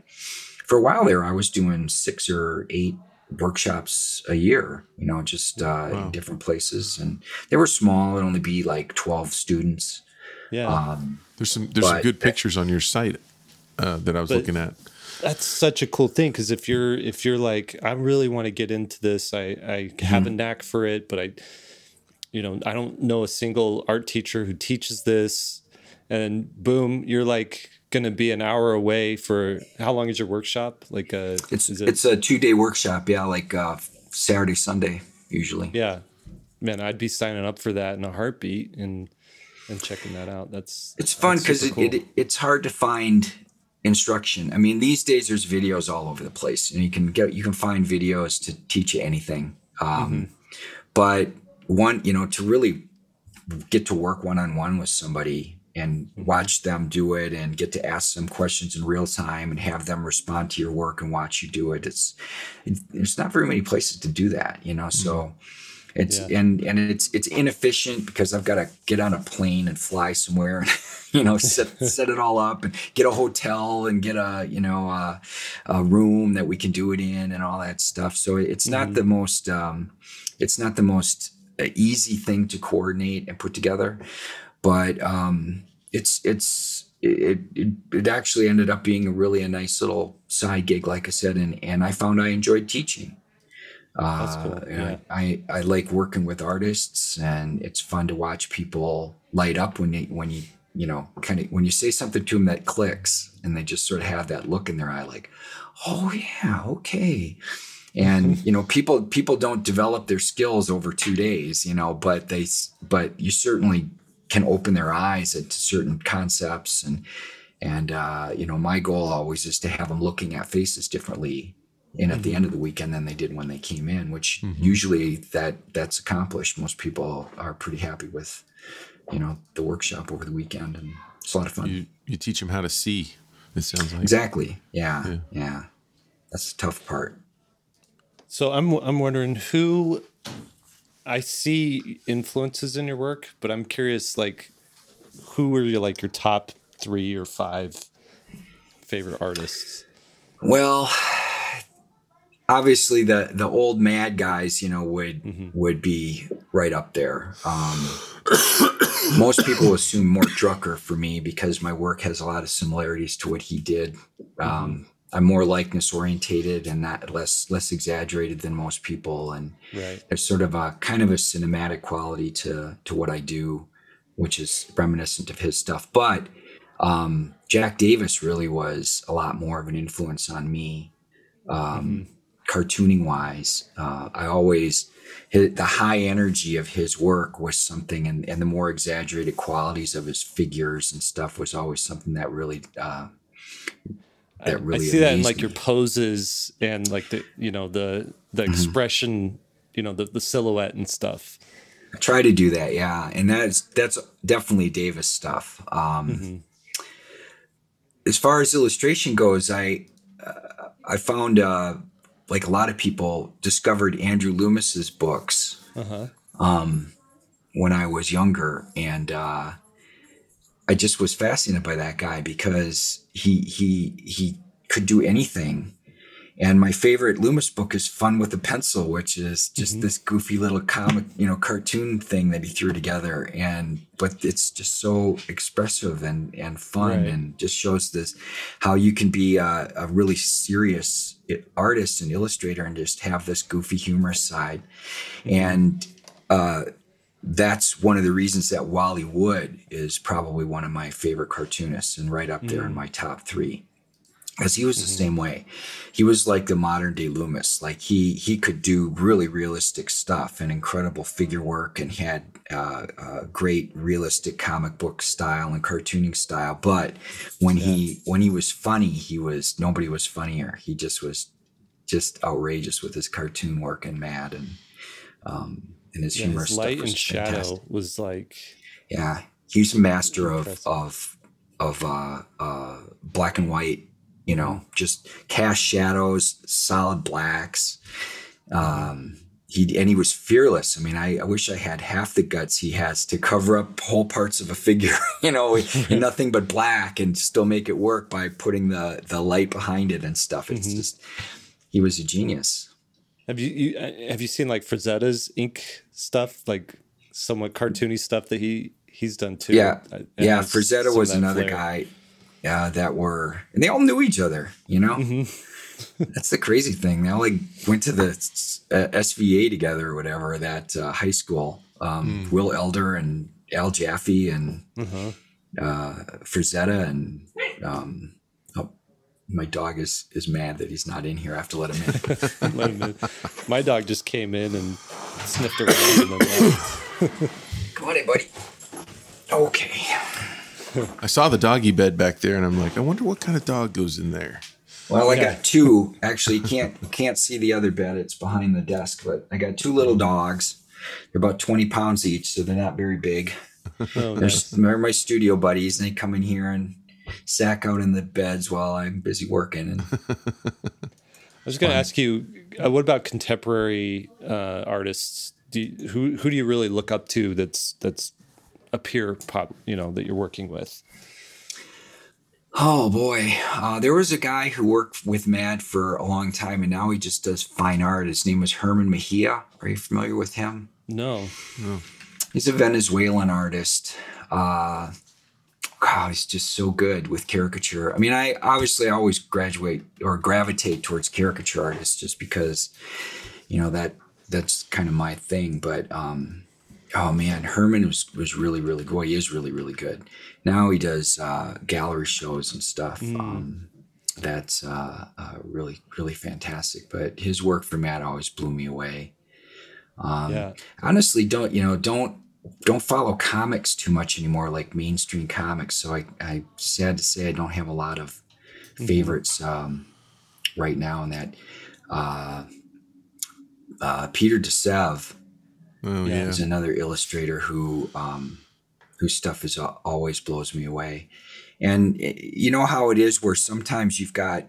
for a while there, I was doing six or eight workshops a year. You know, just uh, Wow. in different places, and they were small. It'd only be like twelve students. yeah. Um, There's some there's some But- good pictures on your site uh, that I was But- looking at. that's such a cool thing because if you're if you're like i really want to get into this i i have a knack for it but i you know i don't know a single art teacher who teaches this and boom you're like gonna be an hour away for how long is your workshop like uh it's it it's a two day workshop. Yeah, like uh, Saturday, Sunday usually. yeah man i'd be signing up for that in a heartbeat and and checking that out that's It's fun because it, cool. it, it's hard to find instruction. I mean, these days there's videos all over the place, and you can get you can find videos to teach you anything. Um, But one, you know, to really get to work one on one with somebody and watch them do it, and get to ask them questions in real time, and have them respond to your work and watch you do it. It's it, there's not very many places to do that, you know. So. It's Yeah. and and it's it's inefficient because I've got to get on a plane and fly somewhere, and you know, set set it all up and get a hotel and get a you know a, a room that we can do it in and all that stuff. So it's not the most um, it's not the most uh, easy thing to coordinate and put together, but um, it's it's it, it it actually ended up being a really a nice little side gig, like I said, and and I found I enjoyed teaching. That's cool, Uh, yeah. I, I I like working with artists, and it's fun to watch people light up when they when you you know kind of when you say something to them that clicks, and they just sort of have that look in their eye, like, oh yeah, okay. And you know, people people don't develop their skills over two days, you know, but they but you certainly can open their eyes to certain concepts and and uh, you know, my goal always is to have them looking at faces differently and at the end of the weekend than they did when they came in, which usually that that's accomplished. Most people are pretty happy with, you know, the workshop over the weekend, and it's a lot of fun. You you teach them how to see. It sounds like exactly. Yeah, Yeah. yeah. That's the tough part. So I'm I'm wondering who I see influences in your work, but I'm curious like who are your like your top three or five favorite artists? Well, obviously the the old mad guys, you know, would mm-hmm. would be right up there. Um, most people assume Mort Drucker for me because my work has a lot of similarities to what he did. Um, I'm more likeness orientated and not less less exaggerated than most people, and right. there's sort of a kind of a cinematic quality to to what I do, which is reminiscent of his stuff. But um, Jack Davis really was a lot more of an influence on me. Um, mm-hmm cartooning wise. Uh, I always his, the high energy of his work was something, and, and the more exaggerated qualities of his figures and stuff was always something that really. Uh, that really I see that in like me. your poses and like the you know the the mm-hmm. expression, you know the the silhouette and stuff. I try to do that, yeah, and that's that's definitely Davis stuff. Um, mm-hmm. As far as illustration goes, I uh, I found uh, like a lot of people, discovered Andrew Loomis's books uh-huh. um, when I was younger, and uh, I just was fascinated by that guy because he he he could do anything and my favorite Loomis book is Fun with a Pencil, which is just mm-hmm. this goofy little comic, you know, cartoon thing that he threw together. And but it's just so expressive and and fun, right. and just shows this how you can be a, a, really serious artist and illustrator and just have this goofy humorous side. Mm-hmm. And uh, that's one of the reasons that Wally Wood is probably one of my favorite cartoonists and right up there mm-hmm. in mm. my top three because he was the mm-hmm. same way he was like the modern day loomis like he he could do really realistic stuff and incredible figure work and had uh, uh, great realistic comic book style and cartooning style but when yeah. he when he was funny he was nobody was funnier he just was just outrageous with his cartoon work and mad and um and his yeah, humor his light and shadow fantastic. was like yeah he's a master of of of uh, uh, black and white you know, just cast shadows, solid blacks. Um, he and he was fearless. I mean, I, I, wish I had half the guts he has to cover up whole parts of a figure, you know, in nothing but black and still make it work by putting the the light behind it and stuff. It's mm-hmm. just he was a genius. Have you, you uh, have you seen like Frazetta's ink stuff, like somewhat cartoony stuff that he he's done too? Yeah, uh, yeah. Frazetta was another guy uh, that were, and they all knew each other, you know? Mm-hmm. That's the crazy thing. They all like went to the uh, SVA together or whatever, that uh, high school. Um, mm. Will Elder and Al Jaffee and uh-huh. uh, Frazetta and um, my dog is is mad that he's not in here. I have to let him in. let him in. My dog just came in and sniffed around and then left. Come on in, buddy. Okay. I saw the doggy bed back there, and I'm like, I wonder what kind of dog goes in there. Well, I yeah. got two. Actually, you can't you can't see the other bed; it's behind the desk. But I got two little dogs. They're about twenty pounds each, so they're not very big. Oh, nice. They're my studio buddies, and they come in here and sack out in the beds while I'm busy working. And I was going to ask you, uh, what about contemporary uh, artists? Do you, who who do you really look up to? That's that's a peer pop, you know, that you're working with? Oh boy, uh, there was a guy who worked with Mad for a long time, and now he just does fine art. His name was Herman Mejia. Are you familiar with him? No, no. He's a Venezuelan artist. Uh, God, he's just so good with caricature. I mean, I obviously always graduate or gravitate towards caricature artists just because, you know, that that's kind of my thing. But um, oh man, Herman was was really really good. He is really really good. Now he does uh, gallery shows and stuff. Mm. Um, that's uh, uh, really really fantastic. But his work for Mad always blew me away. Um, yeah. Honestly, don't you know? Don't don't follow comics too much anymore, like mainstream comics. So I I sad to say I don't have a lot of mm-hmm. favorites um, right now. In that uh, uh, Peter de Sève Oh, yeah. He's another illustrator who um, whose stuff is uh, always blows me away. And eh, you know how it is where sometimes you've got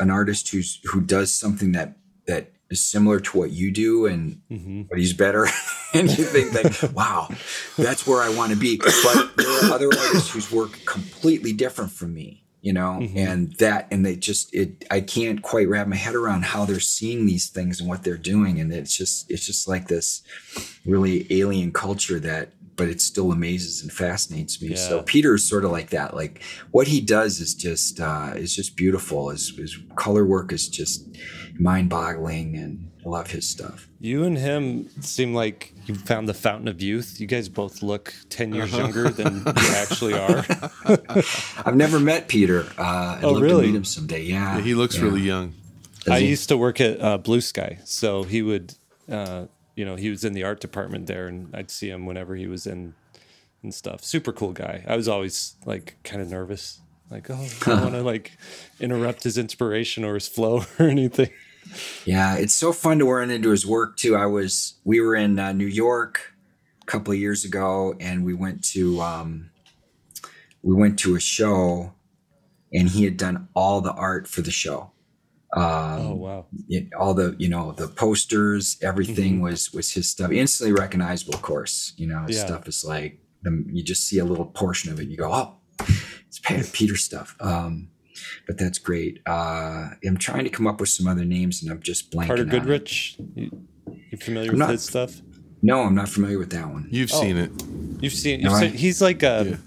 an artist who's who does something that that is similar to what you do and mm-hmm. but he's better and you think that wow that's where i want to be but there are other artists whose work completely different from me you know, Mhm. and that, and they just, it, I can't quite wrap my head around how they're seeing these things and what they're doing. And it's just, it's just like this really alien culture that, but it still amazes and fascinates me. So Peter is sort of like that. Like what he does is just, uh, is just beautiful. His, his color work is just mind boggling and I love his stuff. You and him seem like you found the fountain of youth. You guys both look 10 years younger than you actually are. I've never met Peter. Uh, I'd Oh, love really? to meet him someday. Yeah. he looks Yeah. really young. Does I he? used to work at uh, Blue Sky, so he would, uh, you know, he was in the art department there, and I'd see him whenever he was in and stuff. Super cool guy. I was always like kind of nervous, like, oh, I don't want to like interrupt his inspiration or his flow or anything. Yeah, it's so fun to run into his work too. I was we were in uh, New York a couple of years ago, and we went to um, we went to a show, and he had done all the art for the show. Um, Oh wow, it- all the you know the posters, everything Mm-hmm. was was his stuff. Instantly recognizable, of course. You know his Yeah. stuff is like the, you just see a little portion of it, you go, oh, it's Pe- Peter stuff. Um, but that's great. Uh, I'm trying to come up with some other names, and I'm just blanking. Carter on. Goodrich. You, you familiar I'm with not- his stuff? No, I'm not familiar with that one. You've Oh. seen it. You've seen. You've Am I? he's like a.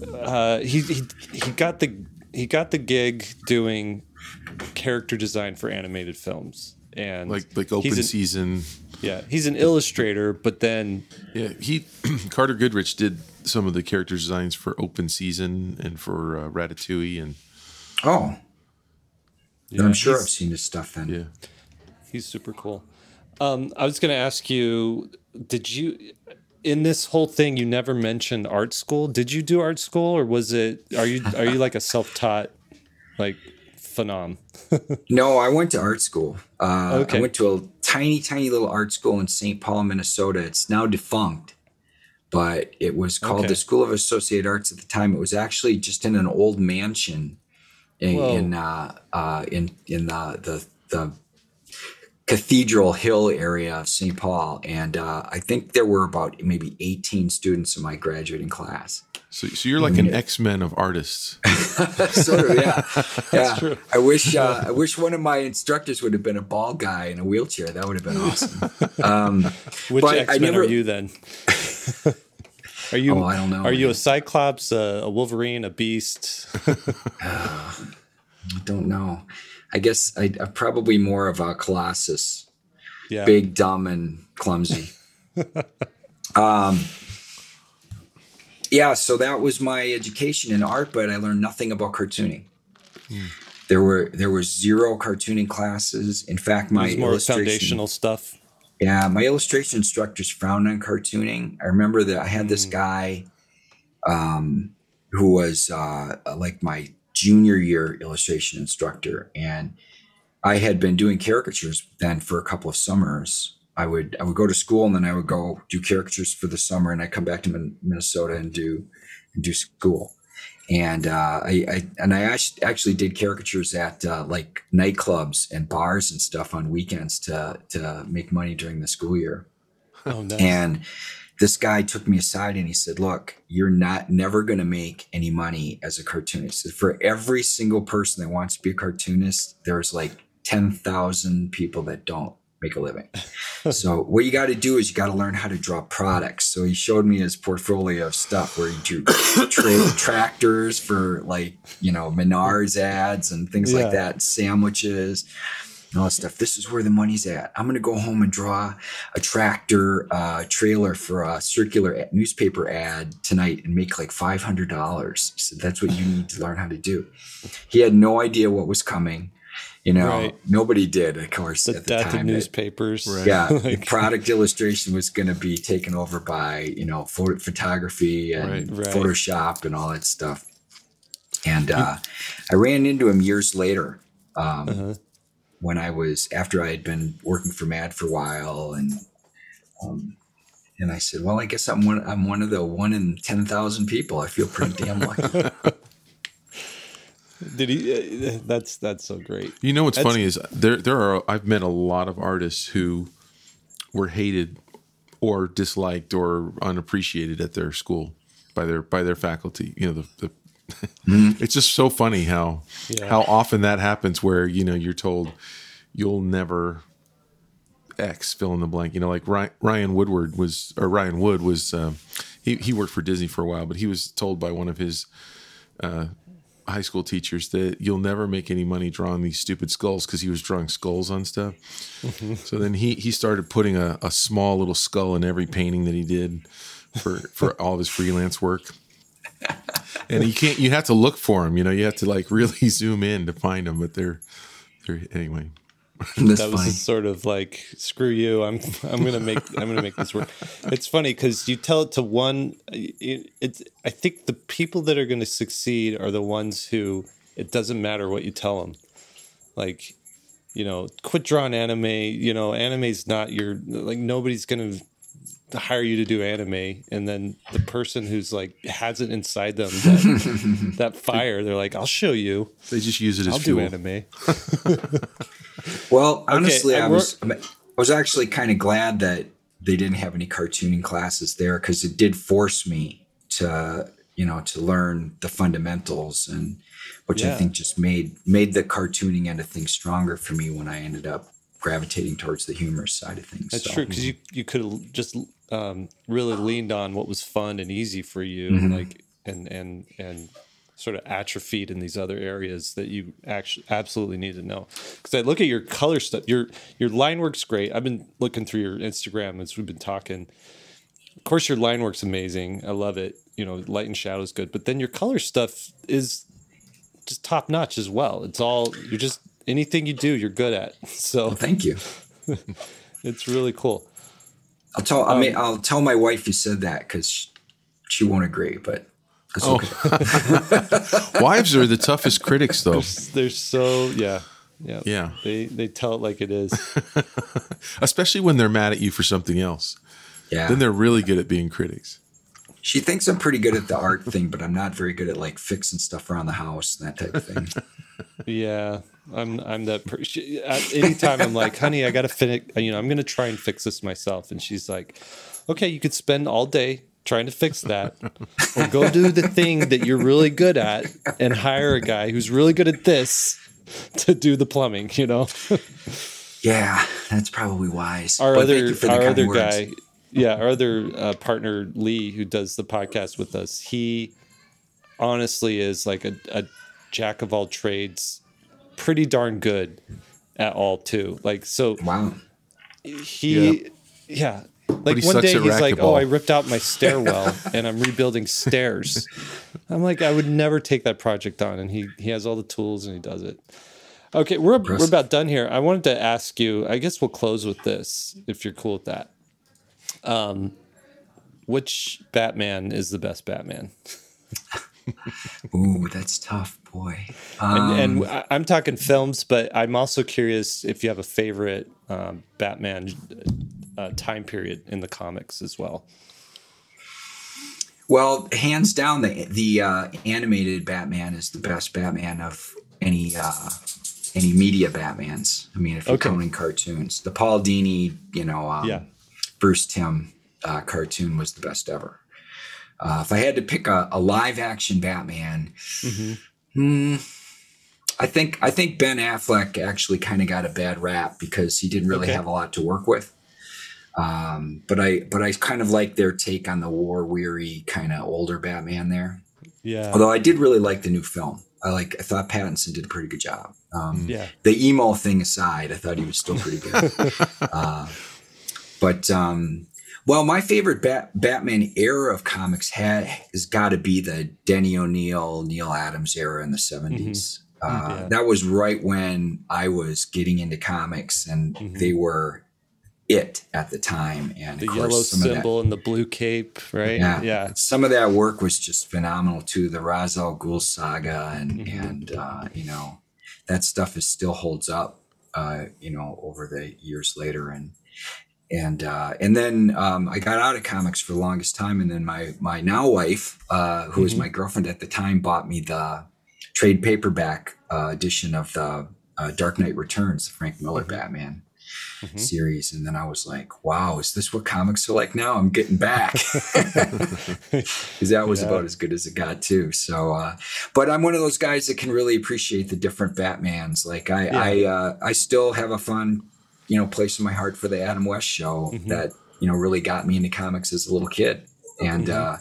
Yeah. Uh, he he he got the he got the gig doing character design for animated films and Like like open an, season. yeah he's an illustrator but then Yeah, he Carter Goodrich did some of the character designs for Open Season and for uh, Ratatouille, and Oh, yeah, I'm sure I've seen his stuff then. yeah, He's super cool. Um, I was going to ask you, did you, in this whole thing, you never mentioned art school? Did you do art school, or was it? Are you are you like a self taught, like, phenom? No, I went to art school. Uh, Okay. I went to a tiny, tiny little art school in St. Paul, Minnesota. It's now defunct, but it was called Okay. the School of Associate Arts at the time. It was actually just in an old mansion in Whoa. in uh, uh, in, in the, the the Cathedral Hill area of St. Paul, and uh, I think there were about maybe 18 students in my graduating class. so so you're like an X Men of artists. sort of, yeah. yeah. true. I wish uh, I wish one of my instructors would have been a bald guy in a wheelchair. That would have been awesome. Um, Which X Men never- are you then? are you? Oh, I don't know, Are you a Cyclops, a, a Wolverine, a Beast? I don't know. I guess I, I'm probably more of a Colossus, Yeah. big, dumb, and clumsy. um, yeah, so that was my education in art, but I learned nothing about cartooning. There were there were zero cartooning classes. In fact, my more foundational stuff. Yeah, my illustration instructors frowned on cartooning. I remember that I had this guy um, who was uh, like my junior year illustration instructor, and I had been doing caricatures then for a couple of summers. I would I would go to school and then I would go do caricatures for the summer, and I come back to Minnesota and do and do school. And uh, I, I and I actually did caricatures at uh, like nightclubs and bars and stuff on weekends to to make money during the school year. Oh, nice. And this guy took me aside and he said, "Look, you're not never going to make any money as a cartoonist. For every single person that wants to be a cartoonist, there's like ten thousand people that don't make a living. so what you got to do is you got to learn how to draw products. So he showed me his portfolio of stuff where he drew tra- tractors for like you know Menards ads and things Yeah. like that, sandwiches." And all that stuff. This is where the money's at. I'm going to go home and draw a tractor uh, trailer for a circular newspaper ad tonight and make like $500. So that's what you need to learn how to do. He had no idea what was coming. You know, Right. nobody did, of course, the at the death of time. It- newspapers. Right. yeah, the Like- product illustration was going to be taken over by you know photo- photography and Right. Right. Photoshop and all that stuff. And uh, I ran into him years later um, Uh-huh. When I was after I had been working for Mad for a while, and um, and I said, "Well, I guess I'm one. I'm one of the one in ten thousand people. I feel pretty damn lucky." Did he? Uh, that's that's so great. You know what's That's- funny is there there are I've met a lot of artists who were hated or disliked or unappreciated at their school by their by their faculty. You know the, the it's just so funny how Yeah. how often that happens where you know you're told you'll never X fill in the blank. You know, like Ryan, Ryan Woodward was or Ryan Wood was um, he he worked for Disney for a while, but he was told by one of his uh, high school teachers that you'll never make any money drawing these stupid skulls because he was drawing skulls on stuff. so then he he started putting a, a small little skull in every painting that he did for for all of his freelance work. And you can't you have to look for them, you know, you have to like really zoom in to find them, but they're they're anyway. That's that was funny. sort of like screw you i'm i'm gonna make i'm gonna make this work it's funny because you tell it to one it, it's i think the people that are gonna succeed are the ones who it doesn't matter what you tell them like you know quit drawing anime you know anime's not your like nobody's gonna hire you to do anime and then the person who's like has it inside them that, that fire they're like i'll show you They just use it as i'll fuel. do anime Well, honestly, I I was I was actually kind of glad that they didn't have any cartooning classes there because it did force me to you know to learn the fundamentals and which I think just made made the cartooning end of things stronger for me when I ended up gravitating towards the humorous side of things. That's So, true because you you could have just um, really leaned on what was fun and easy for you, Mm-hmm. like and and and sort of atrophied in these other areas that you actually absolutely need to know. Because I look at your color stuff, your your line work's great. I've been looking through your Instagram as we've been talking. Of course, your line work's amazing. I love it. You know, light and shadow is good, but then your color stuff is just top notch as well. It's all you're just anything you do, you're good at. So Well, thank you. it's really cool. I'll tell I Um, mean, I'll tell my wife you said that because she, she won't agree, but that's Oh. okay. Wives are the toughest critics though. They're so yeah, yeah, Yeah. They they tell it like it is. Especially when they're mad at you for something else. Yeah. Then they're really good at being critics. She thinks I'm pretty good at the art thing, but I'm not very good at like fixing stuff around the house and that type of thing. Yeah, I'm I'm that. Per- she, at anytime I'm like, honey, I gotta finish. You know, I'm gonna try and fix this myself, and she's like, okay, you could spend all day trying to fix that, or go do the thing that you're really good at and hire a guy who's really good at this to do the plumbing. You know. yeah, that's probably wise. our But thank other you for our other guy yeah our other uh, partner lee who does the podcast with us he honestly is like a, a jack of all trades pretty darn good at all too. Like so Wow. he yeah, like one day he's like oh i ripped out my stairwell and i'm rebuilding stairs. I'm like i would never take that project on and he he has all the tools and he does it. Okay we're, we're about done here. I wanted to ask you i guess we'll close with this if you're cool with that. Um which batman is the best batman Ooh, that's tough, boy. Um, and, and I- i'm talking films but i'm also curious if you have a favorite um, batman uh, time period in the comics as well well, hands down, the the uh, animated Batman is the best Batman of any uh, any media Batmans. I mean, if you're Okay. counting cartoons, the Paul Dini, you know, um, Yeah. Bruce Timm uh, cartoon was the best ever. Uh, if I had to pick a, a live action Batman, hmm, I think I think Ben Affleck actually kind of got a bad rap because he didn't really Okay. have a lot to work with. Um, but I but I kind of like their take on the war weary kind of older Batman there. yeah Although I did really like the new film. I like I thought Pattinson did a pretty good job. Um, yeah the emo thing aside, I thought he was still pretty good. uh, but um, well, my favorite Bat- Batman era of comics had has got to be the Denny O'Neil, Neal Adams era in the 70s Uh, Mm-hmm. Yeah. That was right when I was getting into comics, and Mhm. they were it at the time. And the yellow of that- symbol and the blue cape right yeah. yeah Some of that work was just phenomenal too. The Ra's al Ghul saga and Mhm. and uh, you know that stuff is still holds up. Uh, you know over the years later and and uh, and then um, I got out of comics for the longest time, and then my my now wife, uh, who was Mhm. my girlfriend at the time, bought me the trade paperback uh, edition of the uh, Dark Knight Returns, the Frank Miller Batman. mm-hmm. series, and then I was like, "Wow, is this what comics are like now?" I'm getting back because that was yeah. about as good as it got too. So, uh, but I'm one of those guys that can really appreciate the different Batmans. Like I, yeah. I, uh, I still have a fun, you know, place in my heart for the Adam West show mm-hmm. that you know really got me into comics as a little kid, and. Mm-hmm. uh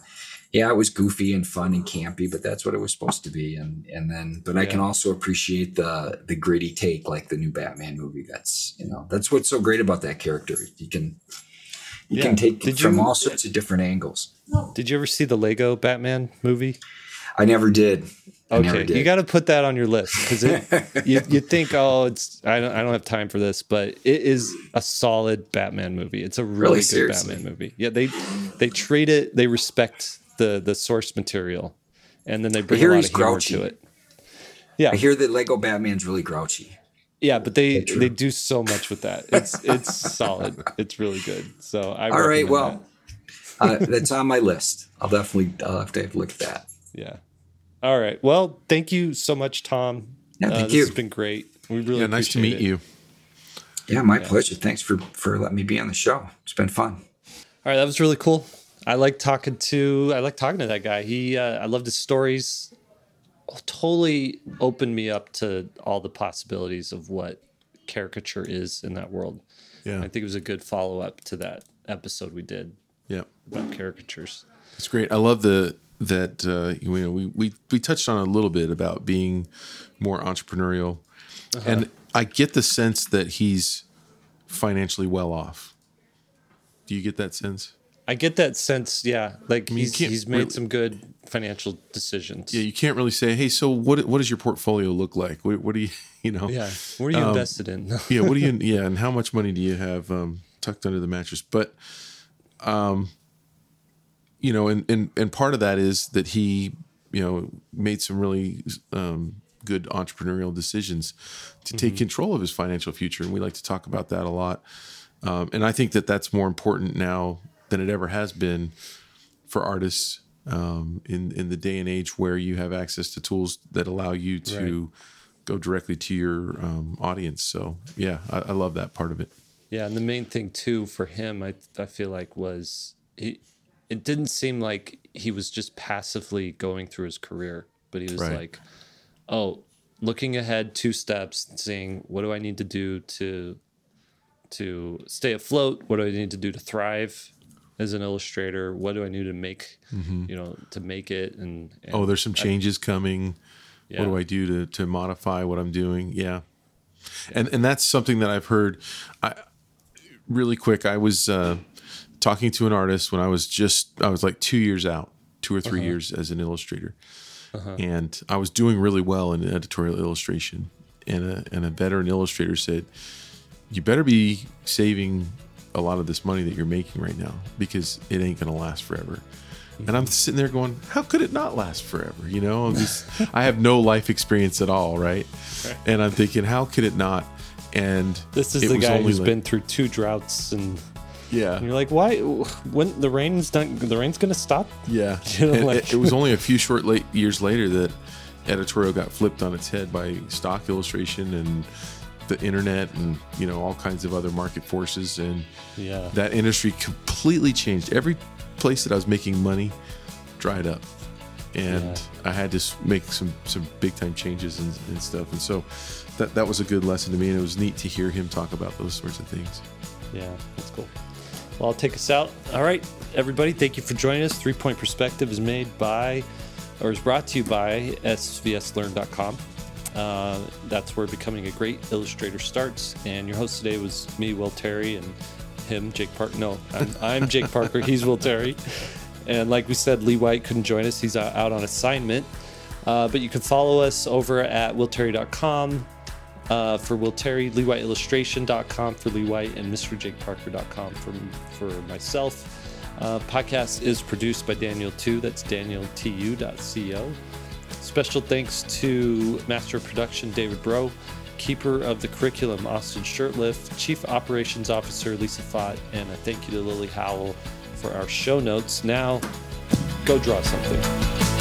yeah, it was goofy and fun and campy, but that's what it was supposed to be. And and then, but yeah. I can also appreciate the the gritty take, like the new Batman movie. That's you know that's what's so great about that character. You can you yeah. can take Did it from you, all sorts of different angles. Did you ever see the Lego Batman movie? I never did. Okay, you got to put that on your list because you you think oh it's I don't I don't have time for this, but it is a solid Batman movie. It's a really, really good seriously? Batman movie. Yeah, they they treat it. They respect the the source material, and then they bring a lot of humor grouchy. to it. Yeah, I hear that Lego Batman's really grouchy. Yeah, but they they do so much with that. It's it's solid. It's really good. So I all right. Well, that. uh, that's on my list. I'll definitely I'll have to have a look at that. Yeah. All right. Well, thank you so much, Tom. Yeah, thank uh, this you. has been great. We really yeah, nice to meet it. you. Yeah, my yeah. pleasure. Thanks for for letting me be on the show. It's been fun. All right, that was really cool. I like talking to I like talking to that guy. He uh, I loved his stories. Totally opened me up to all the possibilities of what caricature is in that world. Yeah, I think it was a good follow up to that episode we did. Yeah, about caricatures. It's great. I love the that uh, you know we, we we touched on a little bit about being more entrepreneurial, uh-huh. and I get the sense that he's financially well off. Do you get that sense? I get that sense. Yeah, like I mean, he's he's made really, some good financial decisions. Yeah, you can't really say, hey, so what what does your portfolio look like? What, what do you you know? Yeah, what are you um, invested in? yeah, what do you yeah, and how much money do you have um, tucked under the mattress? But, um, you know, and and and part of that is that he you know made some really um, good entrepreneurial decisions to take mm-hmm. control of his financial future, and we like to talk about that a lot. Um, and I think that that's more important now than it ever has been for artists um, in in the day and age where you have access to tools that allow you to right. go directly to your um, audience. So yeah, I, I, love that part of it. Yeah, and the main thing too for him, I I feel like was he. It didn't seem like he was just passively going through his career, but he was right. like, "Oh, looking ahead two steps, seeing what do I need to do to to stay afloat? What do I need to do to thrive? as an illustrator? What do I need to make, mm-hmm. you know, to make it? And, and oh, there's some changes I, coming. Yeah. What do I do to to modify what I'm doing? Yeah, and and that's something that I've heard. I really quick. I was uh, talking to an artist when I was just I was like two years out, two or 3 uh-huh. years as an illustrator, uh-huh. and I was doing really well in editorial illustration. And a and a veteran illustrator said, "You better be saving a lot of this money that you're making right now because it ain't going to last forever. And I'm sitting there going, how could it not last forever? You know, just, I have no life experience at all, right? right? And I'm thinking, how could it not? And this is the guy who's like, been through two droughts and yeah. And you're like, why? When the rain's done, the rain's going to stop. Yeah. You know, like, it, it, was only a few short late years later that editorial got flipped on its head by stock illustration and the internet and you know all kinds of other market forces and yeah that industry completely changed every place that i was making money dried up and yeah. i had to make some some big time changes and, and, stuff and so that that was a good lesson to me and it was neat to hear him talk about those sorts of things yeah that's cool well i'll take us out all right everybody thank you for joining us three point perspective is made by or is brought to you by svslearn.com uh, that's where becoming a great illustrator starts. And your host today was me, Will Terry, and him, Jake Parker. No, I'm, I'm Jake Parker. He's Will Terry. And like we said, Lee White couldn't join us. He's out on assignment. Uh, but you can follow us over at willterry.com uh, for Will Terry, LeeWhiteIllustration.com for Lee White, and MrJakeParker.com for, for myself. Uh, podcast is produced by Daniel Tu. That's danieltu.co. Special thanks to Master of Production David Bro, Keeper of the Curriculum Austin Shirtliff, Chief Operations Officer Lisa Fott, and a thank you to Lily Howell for our show notes. Now, go draw something.